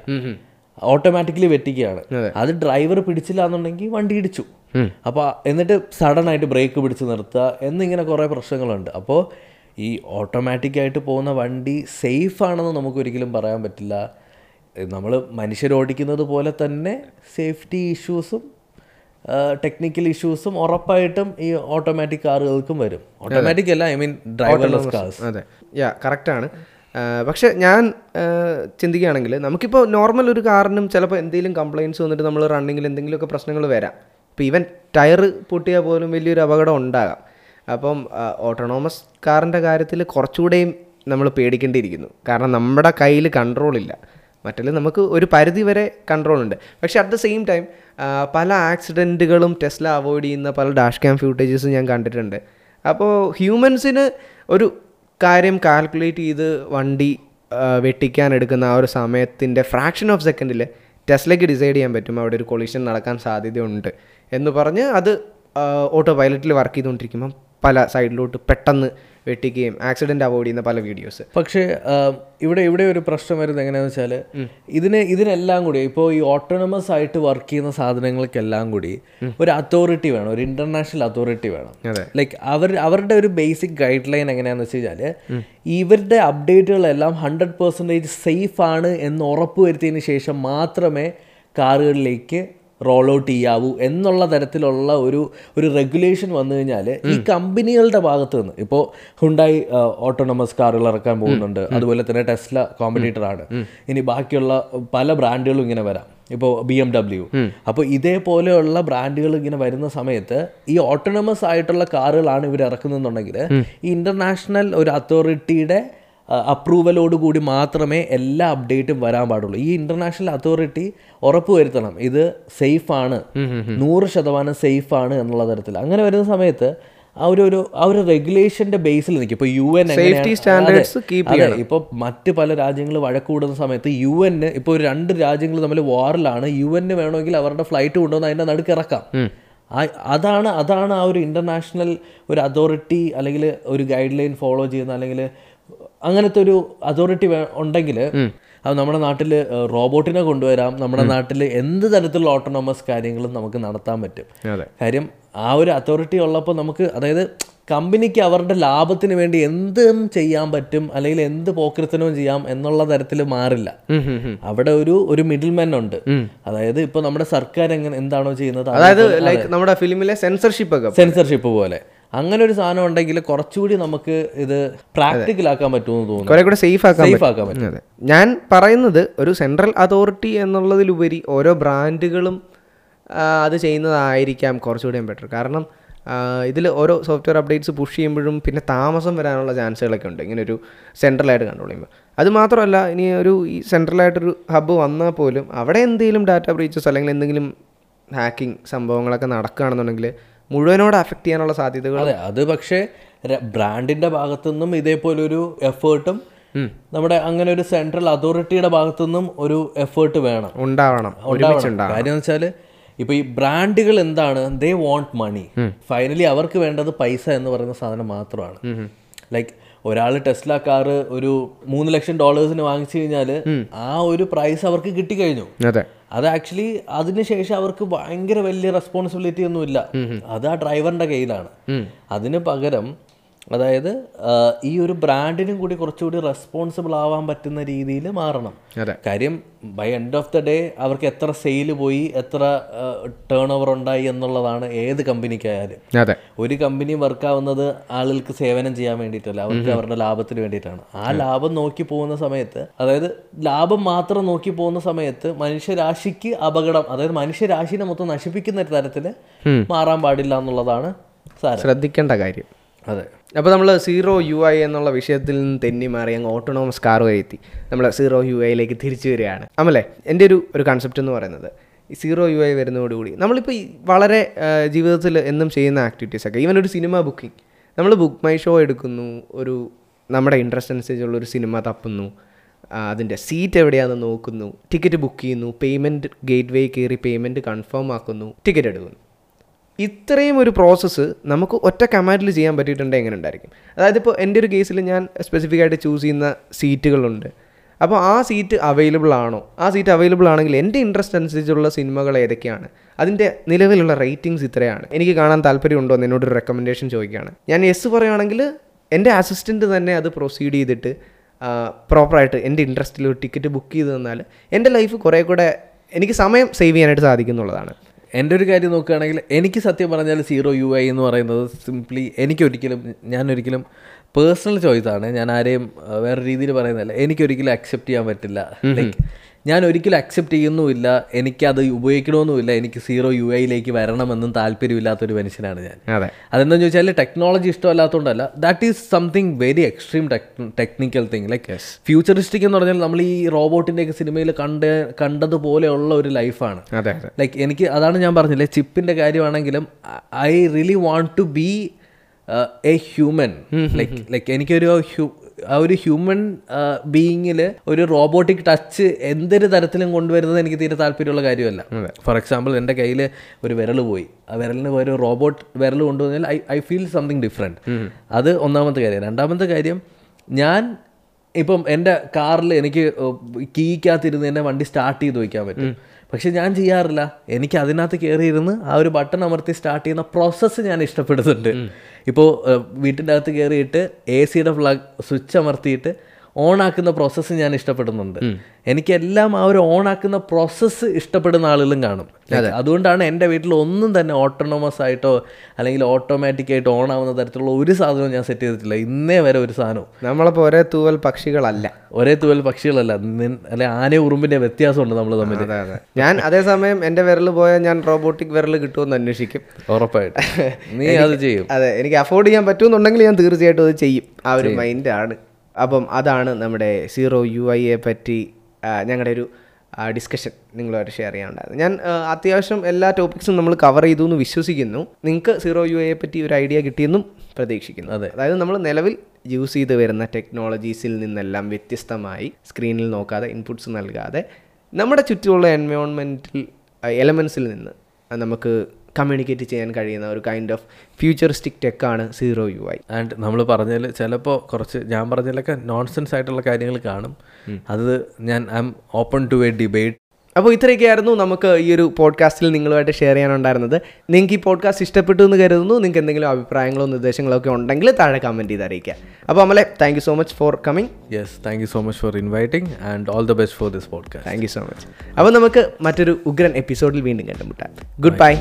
ഓട്ടോമാറ്റിക്കലി വെട്ടിക്കുകയാണ്. അത്. ഡ്രൈവർ പിടിച്ചില്ല എന്നുണ്ടെങ്കിൽ വണ്ടി ഇടിച്ചു. അപ്പോൾ എന്നിട്ട് സഡൻ ആയിട്ട് ബ്രേക്ക് പിടിച്ച് നിർത്തുക എന്നിങ്ങനെ കുറെ പ്രശ്നങ്ങളുണ്ട്. അപ്പോൾ ഈ ഓട്ടോമാറ്റിക്കായിട്ട് പോകുന്ന വണ്ടി സേഫ് ആണെന്ന് നമുക്ക് ഒരിക്കലും പറയാൻ പറ്റില്ല. നമ്മൾ മനുഷ്യരോടിക്കുന്നത് പോലെ തന്നെ സേഫ്റ്റി ഇഷ്യൂസും ടെക്നിക്കൽ ഇഷ്യൂസും ഉറപ്പായിട്ടും ഈ ഓട്ടോമാറ്റിക് കാറുകൾക്കും വരും. ഓട്ടോമാറ്റിക് അല്ല ഐ മീൻ ഡ്രൈവർലെസ് കാർസ് അതെ. യാ കറക്റ്റാണ് പക്ഷെ ഞാൻ ചിന്തിക്കുകയാണെങ്കിൽ നമുക്കിപ്പോൾ നോർമൽ ഒരു കാറിനും ചിലപ്പോൾ എന്തെങ്കിലും കംപ്ലയിൻസ് വന്നിട്ട് നമ്മൾ റണ്ണിങ്ങിൽ എന്തെങ്കിലുമൊക്കെ പ്രശ്നങ്ങൾ വരാം. ഇപ്പോൾ ഈവൻ ടയർ പൊട്ടിയാൽ പോലും വലിയൊരു അപകടം ഉണ്ടാകാം. അപ്പം ഓട്ടോണോമസ് കാറിന്റെ കാര്യത്തിൽ കുറച്ചുകൂടെയും നമ്മൾ പേടിക്കേണ്ടിയിരിക്കുന്നു. കാരണം നമ്മുടെ കയ്യിൽ കൺട്രോളില്ല മറ്റല്ല മറ്റേ നമുക്ക് ഒരു പരിധി വരെ കൺട്രോൾ ഉണ്ട്. പക്ഷേ അറ്റ് ദ സെയിം ടൈം പല ആക്സിഡന്റുകളും ടെസ്ല അവോയ്ഡ് ചെയ്യുന്ന പല ഡാഷ് ക്യാം ഫ്യൂട്ടേജസും ഞാൻ കണ്ടിട്ടുണ്ട്. അപ്പോൾ ഹ്യൂമൻസിന് ഒരു കാര്യം കാൽക്കുലേറ്റ് ചെയ്ത് വണ്ടി വെട്ടിക്കാൻ എടുക്കുന്ന ആ ഒരു സമയത്തിന്റെ ഫ്രാക്ഷൻ ഓഫ് സെക്കൻഡിൽ ടെസ്ലയ്ക്ക് ഡിസൈഡ് ചെയ്യാൻ പറ്റും. അവിടെ ഒരു കൊളീഷൻ നടക്കാൻ സാധ്യതയുണ്ട് എന്ന് പറഞ്ഞ് അത് ഓട്ടോ പൈലറ്റിൽ വർക്ക് ചെയ്തുകൊണ്ടിരിക്കുമ്പം പല സൈഡിലോട്ട് പെട്ടെന്ന് വെട്ടിക്കുകയും ആക്സിഡന്റ് അവോയ്ഡ് ചെയ്യുന്ന പല വീഡിയോസ് പക്ഷേ ഇവിടെ ഇവിടെ ഒരു പ്രശ്നം വരുന്നത് എങ്ങനെയാണെന്ന് വെച്ചാൽ ഇതിന് ഇതിനെല്ലാം കൂടി ഇപ്പോൾ ഈ ഓട്ടോണമസ് ആയിട്ട് വർക്ക് ചെയ്യുന്ന സാധനങ്ങൾക്കെല്ലാം കൂടി ഒരു അതോറിറ്റി വേണം ഒരു ഇന്റർനാഷണൽ അതോറിറ്റി വേണം. ലൈക്ക് അവർ അവരുടെ ഒരു ബേസിക് ഗൈഡ് ലൈൻ എങ്ങനെയാണെന്ന് വെച്ച് കഴിഞ്ഞാൽ ഇവരുടെ അപ്ഡേറ്റുകളെല്ലാം ഹൺഡ്രഡ് പെർസെന്റേജ് സേഫ് ആണ് എന്ന് ഉറപ്പ് വരുത്തിയതിന് ശേഷം മാത്രമേ കാറുകളിലേക്ക് റോൾ ഔട്ട് ചെയ്യാവൂ എന്നുള്ള തരത്തിലുള്ള ഒരു ഒരു റെഗുലേഷൻ വന്നു കഴിഞ്ഞാൽ ഈ കമ്പനികളുടെ ഭാഗത്ത് നിന്ന് ഇപ്പോൾ ഹുണ്ടായി ഓട്ടോണമസ് കാറുകൾ ഇറക്കാൻ പോകുന്നുണ്ട്. അതുപോലെ തന്നെ ടെസ്ല കോമ്പറ്റീറ്റർ ആണ്. ഇനി ബാക്കിയുള്ള പല ബ്രാൻഡുകളും ഇങ്ങനെ വരാം. ഇപ്പോൾ ബി എം ഡബ്ല്യു അപ്പോൾ ഇതേപോലെയുള്ള ബ്രാൻഡുകൾ ഇങ്ങനെ വരുന്ന സമയത്ത് ഈ ഓട്ടോണമസ് ആയിട്ടുള്ള കാറുകളാണ് ഇവർ ഇറക്കുന്നതെന്നുണ്ടെങ്കിൽ ഈ ഇന്റർനാഷണൽ ഒരു അതോറിറ്റിയുടെ അപ്രൂവലോട് കൂടി മാത്രമേ എല്ലാ അപ്ഡേറ്റും വരാൻ പാടുള്ളൂ. ഈ ഇന്റർനാഷണൽ അതോറിറ്റി ഉറപ്പുവരുത്തണം. ഇത് സേഫാണ് നൂറ് ശതമാനം സേഫാണ് ആണ് എന്നുള്ള തരത്തിൽ. അങ്ങനെ വരുന്ന സമയത്ത് ആ ഒരു ഒരു ആ ഒരു റെഗുലേഷന്റെ ബേസിൽ നിൽക്കും. ഇപ്പോൾ U N safety standards keep ചെയ്യണം. ഇപ്പോൾ മറ്റ് പല രാജ്യങ്ങൾ വഴക്കൂടുന്ന സമയത്ത് യു എന്ന് ഇപ്പോൾ രണ്ട് രാജ്യങ്ങൾ തമ്മിൽ വാറിലാണ് യു എന്ന് വേണമെങ്കിൽ അവരുടെ ഫ്ലൈറ്റ് കൊണ്ടുവന്ന് അതിന്റെ നടുക്ക് ഇറക്കാം. അതാണ് അതാണ് ആ ഒരു ഇന്റർനാഷണൽ ഒരു അതോറിറ്റി അല്ലെങ്കിൽ ഒരു ഗൈഡ് ലൈൻ ഫോളോ ചെയ്യുന്ന അല്ലെങ്കിൽ അങ്ങനത്തെ ഒരു അതോറിറ്റി ഉണ്ടെങ്കിൽ അത് നമ്മുടെ നാട്ടിൽ റോബോട്ടിനെ കൊണ്ടുവരാം. നമ്മുടെ നാട്ടിൽ എന്ത് തരത്തിലുള്ള ഓട്ടോണമസ് കാര്യങ്ങളും നമുക്ക് നടത്താൻ പറ്റും. കാര്യം ആ ഒരു അതോറിറ്റി ഉള്ളപ്പോൾ നമുക്ക് അതായത് കമ്പനിക്ക് അവരുടെ ലാഭത്തിന് വേണ്ടി എന്തും ചെയ്യാൻ പറ്റും അല്ലെങ്കിൽ എന്ത് പോക്കൃത്തനവും ചെയ്യാം എന്നുള്ള തരത്തിൽ മാറില്ല. അവിടെ ഒരു ഒരു മിഡിൽ മാൻ ഉണ്ട് അതായത് ഇപ്പൊ നമ്മുടെ സർക്കാർ എങ്ങനെ എന്താണോ ചെയ്യുന്നത് അതായത് ലൈക്ക് നമ്മുടെ ഫിലിമിലെ സെൻസർഷിപ്പ് ഒക്കെ സെൻസർഷിപ്പ് പോലെ. അങ്ങനെ ഒരു സാധനം ഉണ്ടെങ്കിൽ കുറച്ചുകൂടി നമുക്ക് ഇത് പ്രാക്ടിക്കൽ ആക്കാൻ പറ്റുമെന്ന് തോന്നുന്നു. കുറെ കൂടെ സേഫ് ആക്കാൻ സേഫ് ആക്കാൻ പറ്റും. ഞാൻ പറയുന്നത് ഒരു സെൻട്രൽ അതോറിറ്റി എന്നുള്ളതിലുപരി ഓരോ ബ്രാൻഡുകളും അത് ചെയ്യുന്നതായിരിക്കാം കുറച്ചുകൂടി ബെറ്റർ കാരണം ഇതിൽ ഓരോ സോഫ്റ്റ്വെയർ അപ്ഡേറ്റ്സ് പുഷ് ചെയ്യുമ്പോഴും പിന്നെ താമസം വരാനുള്ള ചാൻസുകളൊക്കെ ഉണ്ട്. ഇങ്ങനെ ഒരു സെൻട്രലായിട്ട് കൺട്രോൾ ചെയ്യുമ്പോൾ അത് മാത്രമല്ല ഇനി ഒരു ഈ സെൻട്രലായിട്ടൊരു ഹബ്ബ് വന്നാൽ പോലും അവിടെ എന്തെങ്കിലും ഡാറ്റ ബ്രീച്ചസ് അല്ലെങ്കിൽ എന്തെങ്കിലും ഹാക്കിംഗ് സംഭവങ്ങളൊക്കെ നടക്കുകയാണെന്നുണ്ടെങ്കിൽ മുഴുവനോട് അഫക്റ്റ് ചെയ്യാനുള്ള സാധ്യതകൾ അതെ അത് പക്ഷേ ബ്രാൻഡിന്റെ ഭാഗത്തുനിന്നും ഇതേപോലെ ഒരു എഫേർട്ടും നമ്മുടെ അങ്ങനെ ഒരു സെൻട്രൽ അതോറിറ്റിയുടെ ഭാഗത്തുനിന്നും ഒരു എഫേർട്ട് വേണം. ഉണ്ടാവണം കാര്യം വെച്ചാൽ ഇപ്പൊ ഈ ബ്രാൻഡുകൾ എന്താണ്? ദേ വോണ്ട് മണി ഫൈനലി അവർക്ക് വേണ്ടത് പൈസ എന്ന് പറയുന്ന സാധനം മാത്രമാണ്. ലൈക്ക് ഒരാൾ ടെസ്ല കാറ് ഒരു മൂന്ന് ലക്ഷം ഡോളേഴ്സിന് വാങ്ങിച്ചു കഴിഞ്ഞാൽ ആ ഒരു പ്രൈസ് അവർക്ക് കിട്ടിക്കഴിഞ്ഞു. അതെ. അത് ആക്ച്വലി അതിനുശേഷം അവർക്ക് ഭയങ്കര വലിയ റെസ്പോൺസിബിലിറ്റി ഒന്നും ഇല്ല അത് ആ ഡ്രൈവറിന്റെ കയ്യിലാണ്. അതിന് പകരം അതായത് ഈ ഒരു ബ്രാൻഡിനും കൂടി കുറച്ചുകൂടി റെസ്പോൺസിബിൾ ആവാൻ പറ്റുന്ന രീതിയിൽ മാറണം. കാര്യം by end of the day അവർക്ക് എത്ര സെയിൽ പോയി എത്ര ടേൺ ഓവർ ഉണ്ടായി എന്നുള്ളതാണ് ഏത് കമ്പനിക്കായാലും. ഒരു കമ്പനി വർക്ക് ആവുന്നത് ആളുകൾക്ക് സേവനം ചെയ്യാൻ വേണ്ടിയിട്ടല്ല അവർക്ക് അവരുടെ ലാഭത്തിന് വേണ്ടിയിട്ടാണ്. ആ ലാഭം നോക്കി പോകുന്ന സമയത്ത് അതായത് ലാഭം മാത്രം നോക്കി പോകുന്ന സമയത്ത് മനുഷ്യരാശിക്ക് അപകടം അതായത് മനുഷ്യരാശിനെ മൊത്തം നശിപ്പിക്കുന്ന ഒരു തരത്തിൽ മാറാൻ പാടില്ല എന്നുള്ളതാണ് ശ്രദ്ധിക്കേണ്ട കാര്യം. അതെ. അപ്പോൾ നമ്മൾ സീറോ യു ഐ എന്നുള്ള വിഷയത്തിൽ നിന്ന് തെന്നി മാറി അങ്ങ് ഓട്ടോണോമസ് കാർ വരെ എത്തി. നമ്മൾ സീറോ യു ഐയിലേക്ക് തിരിച്ചു വരികയാണ്. അമ്മല്ലേ എന്റെ ഒരു ഒരു കൺസെപ്റ്റ് എന്ന് പറയുന്നത് ഈ സീറോ യു ഐ വരുന്നതോടുകൂടി നമ്മളിപ്പോൾ വളരെ ജീവിതത്തിൽ എന്നും ചെയ്യുന്ന ആക്ടിവിറ്റീസൊക്കെ ഈവൻ ഒരു സിനിമ ബുക്കിംഗ് നമ്മൾ ബുക്ക് മൈ ഷോ എടുക്കുന്നു ഒരു നമ്മുടെ ഇൻട്രസ്റ്റ് അനുസരിച്ചുള്ള ഒരു സിനിമ തപ്പുന്നു അതിന്റെ സീറ്റ് എവിടെയാണെന്ന് നോക്കുന്നു ടിക്കറ്റ് ബുക്ക് ചെയ്യുന്നു പേയ്മെന്റ് ഗേറ്റ് വേ കയറി പേയ്മെന്റ് കൺഫേം ആക്കുന്നു ടിക്കറ്റ് എടുക്കുന്നു. ഇത്രയും ഒരു പ്രോസസ്സ് നമുക്ക് ഒറ്റ കമാൻഡിൽ ചെയ്യാൻ പറ്റിയിട്ടുണ്ടെങ്കിൽ എങ്ങനെ ഉണ്ടായിരിക്കും? അതായത് ഇപ്പോൾ എന്റെ ഒരു കേസിൽ ഞാൻ സ്പെസിഫിക് ആയിട്ട് ചൂസ് ചെയ്യുന്ന സീറ്റുകളുണ്ട് അപ്പോൾ ആ സീറ്റ് അവൈലബിൾ ആണോ? ആ സീറ്റ് അവൈലബിൾ ആണെങ്കിൽ എന്റെ ഇൻട്രസ്റ്റ് അനുസരിച്ചുള്ള സിനിമകൾ ഏതൊക്കെയാണ്? അതിന്റെ നിലവിലുള്ള റേറ്റിംഗ്സ് ഇത്രയാണ്. എനിക്ക് കാണാൻ താല്പര്യമുണ്ടോ എന്ന് എന്നോടൊരു റെക്കമെൻഡേഷൻ ചോദിക്കുകയാണ്. ഞാൻ യെസ് പറയുകയാണെങ്കിൽ എന്റെ അസിസ്റ്റന്റ് തന്നെ അത് പ്രൊസീഡ് ചെയ്തിട്ട് പ്രോപ്പറായിട്ട് എന്റെ ഇൻട്രസ്റ്റിൽ ഒരു ടിക്കറ്റ് ബുക്ക് ചെയ്ത് തന്നാൽ എന്റെ ലൈഫ് കുറേ കൂടെ എനിക്ക് സമയം സേവ് ചെയ്യാനായിട്ട് സാധിക്കുന്നുള്ളതാണ് എന്റെ ഒരു കാര്യം നോക്കുകയാണെങ്കിൽ എനിക്ക് സത്യം പറഞ്ഞാൽ സീറോ യു ഐ എന്ന് പറയുന്നത് സിംപ്ലി എനിക്കൊരിക്കലും ഞാനൊരിക്കലും പേഴ്സണൽ ചോയ്സാണ് ഞാൻ ആരെയും വേറെ രീതിയിൽ പറയുന്നതല്ല. എനിക്കൊരിക്കലും അക്സെപ്റ്റ് ചെയ്യാൻ പറ്റില്ല. ലൈക്ക് ഞാൻ ഒരിക്കലും അക്സെപ്റ്റ് ചെയ്യുന്നുമില്ല. എനിക്കത് ഉപയോഗിക്കണമെന്നുമില്ല. എനിക്ക് സീറോ യു ഐയിലേക്ക് വരണമെന്നും താല്പര്യമില്ലാത്തൊരു മനുഷ്യനാണ് ഞാൻ. അതെ. അതെന്താണെന്ന് ചോദിച്ചാൽ technology ഇഷ്ടമല്ലാത്തതുകൊണ്ടല്ല that is something very extreme technical thing like futuristic എന്ന് പറഞ്ഞാൽ നമ്മൾ ഈ റോബോട്ടിന്റെയൊക്കെ സിനിമയിൽ കണ്ട് കണ്ടതുപോലെയുള്ള ഒരു ലൈഫാണ്. ലൈക്ക് എനിക്ക് അതാണ് ഞാൻ പറഞ്ഞില്ലേ ചിപ്പിന്റെ കാര്യമാണെങ്കിലും I really want to be a human like like എനിക്കൊരു ഹ്യൂ- ആ ഒരു ഹ്യൂമൻ ബീയിങ്ങിൽ ഒരു റോബോട്ടിക് ടച്ച് എന്തൊരു തരത്തിലും കൊണ്ടുവരുന്നത് എനിക്ക് തീരെ താല്പര്യമുള്ള കാര്യമല്ല. ഫോർ എക്സാമ്പിൾ എന്റെ കയ്യിൽ ഒരു വിരൽ പോയി. ആ വിരലിന് ഒരു റോബോട്ട് വിരൽ കൊണ്ടുവന്നാൽ I I feel something different അത് ഒന്നാമത്തെ കാര്യം. രണ്ടാമത്തെ കാര്യം ഞാൻ ഇപ്പം എന്റെ കാറിൽ എനിക്ക് കീക്കകത്തിരുന്ന് എന്റെ വണ്ടി സ്റ്റാർട്ട് ചെയ്ത് വയ്ക്കാൻ പറ്റും. പക്ഷെ ഞാൻ ചെയ്യാറില്ല. എനിക്ക് അതിനകത്ത് കയറിയിരുന്ന് ആ ഒരു ബട്ടൺ അമർത്തി സ്റ്റാർട്ട് ചെയ്യുന്ന പ്രോസസ്സ് ഞാൻ ഇഷ്ടപ്പെടുന്നുണ്ട്. ഇപ്പോൾ വീട്ടിന്റെ അകത്ത് കയറിയിട്ട് എ സിയുടെ ഫ്ലഗ് സ്വിച്ച് അമർത്തിയിട്ട് ഓൺ ആക്കുന്ന പ്രോസസ്സ് ഞാൻ ഇഷ്ടപ്പെടുന്നുണ്ട്. എനിക്കെല്ലാം ആ ഒരു ഓൺ ആക്കുന്ന പ്രോസസ്സ് ഇഷ്ടപ്പെടുന്ന ആളുകളും കാണും. അതുകൊണ്ടാണ് എന്റെ വീട്ടിൽ ഒന്നും തന്നെ ഓട്ടോണോമസ് ആയിട്ടോ അല്ലെങ്കിൽ ഓട്ടോമാറ്റിക് ആയിട്ട് ഓൺ ആവുന്ന തരത്തിലുള്ള ഒരു സാധനവും ഞാൻ സെറ്റ് ചെയ്തിട്ടില്ല. ഇന്നേ വരെ ഒരു സാധനവും. നമ്മളിപ്പോൾ ഒരേ തൂവൽ പക്ഷികളല്ല. ഒരേ തൂവൽ പക്ഷികളല്ല. അല്ലെ ആന ഉറുമ്പിന്റെ വ്യത്യാസമുണ്ട് നമ്മൾ തമ്മിൽ ഞാൻ അതേസമയം എന്റെ വിരൽ പോയാൽ ഞാൻ റോബോട്ടിക് വിരൽ കിട്ടുമെന്ന് അന്വേഷിക്കും. ഉറപ്പായിട്ട്. നീ അത് ചെയ്യും. അതെ എനിക്ക് അഫോർഡ് ചെയ്യാൻ പറ്റുമെന്നുണ്ടെങ്കിൽ ഞാൻ തീർച്ചയായിട്ടും അത് ചെയ്യും. ആ ഒരു മൈൻഡാണ് അപ്പം അതാണ് നമ്മുടെ സീറോ യു ഐയെ പറ്റി ഞങ്ങളുടെ ഒരു ഡിസ്കഷൻ നിങ്ങളുമായിട്ട് ഷെയർ ചെയ്യാനുണ്ടായിരുന്നു ഞാൻ അത്യാവശ്യം എല്ലാ ടോപ്പിക്സും നമ്മൾ കവർ ചെയ്തു എന്ന് വിശ്വസിക്കുന്നു. നിങ്ങൾക്ക് സീറോ യു ഐയെ പറ്റി ഒരു ഐഡിയ കിട്ടിയെന്നും പ്രതീക്ഷിക്കുന്നു. അതെ. അതായത് നമ്മൾ നിലവിൽ യൂസ് ചെയ്ത് വരുന്ന ടെക്നോളജീസിൽ നിന്നെല്ലാം വ്യത്യസ്തമായി സ്ക്രീനിൽ നോക്കാതെ ഇൻപുട്സ് നൽകാതെ നമ്മുടെ ചുറ്റുമുള്ള എൻവയോൺമെന്റിൽ എലമെൻസിൽ നിന്ന് നമുക്ക് കമ്മ്യൂണിക്കേറ്റ് ചെയ്യാൻ കഴിയുന്ന ഒരു കൈൻഡ് ഓഫ് ഫ്യൂച്ചറിസ്റ്റിക് ടെക്കാണ് സീറോ യു ഐ ആൻഡ് നമ്മൾ പറഞ്ഞതിൽ ചിലപ്പോൾ കുറച്ച് ഞാൻ പറഞ്ഞതിലൊക്കെ നോൺസെൻസ് ആയിട്ടുള്ള കാര്യങ്ങൾ കാണും. അത് ഞാൻ I'm open to a debate അപ്പോൾ ഇത്രയൊക്കെയായിരുന്നു നമുക്ക് ഈ ഒരു പോഡ്കാസ്റ്റിൽ നിങ്ങളുമായിട്ട് ഷെയർ ചെയ്യാനുണ്ടായിരുന്നത്. നിങ്ങൾക്ക് ഈ പോഡ്കാസ്റ്റ് ഇഷ്ടപ്പെട്ടു എന്ന് കരുതുന്നു. നിങ്ങൾക്ക് എന്തെങ്കിലും അഭിപ്രായങ്ങളോ നിർദ്ദേശങ്ങളോ ഒക്കെ ഉണ്ടെങ്കിൽ താഴെ കമന്റ് ചെയ്ത് അറിയിക്കുക. അപ്പോൾ അമലെ thank you so much for coming yes thank you so much for inviting and all the best for this podcast thank you so much അപ്പോൾ നമുക്ക് മറ്റൊരു ഉഗ്രൻ എപ്പിസോഡിൽ വീണ്ടും കണ്ടുമുട്ടാം. Good bye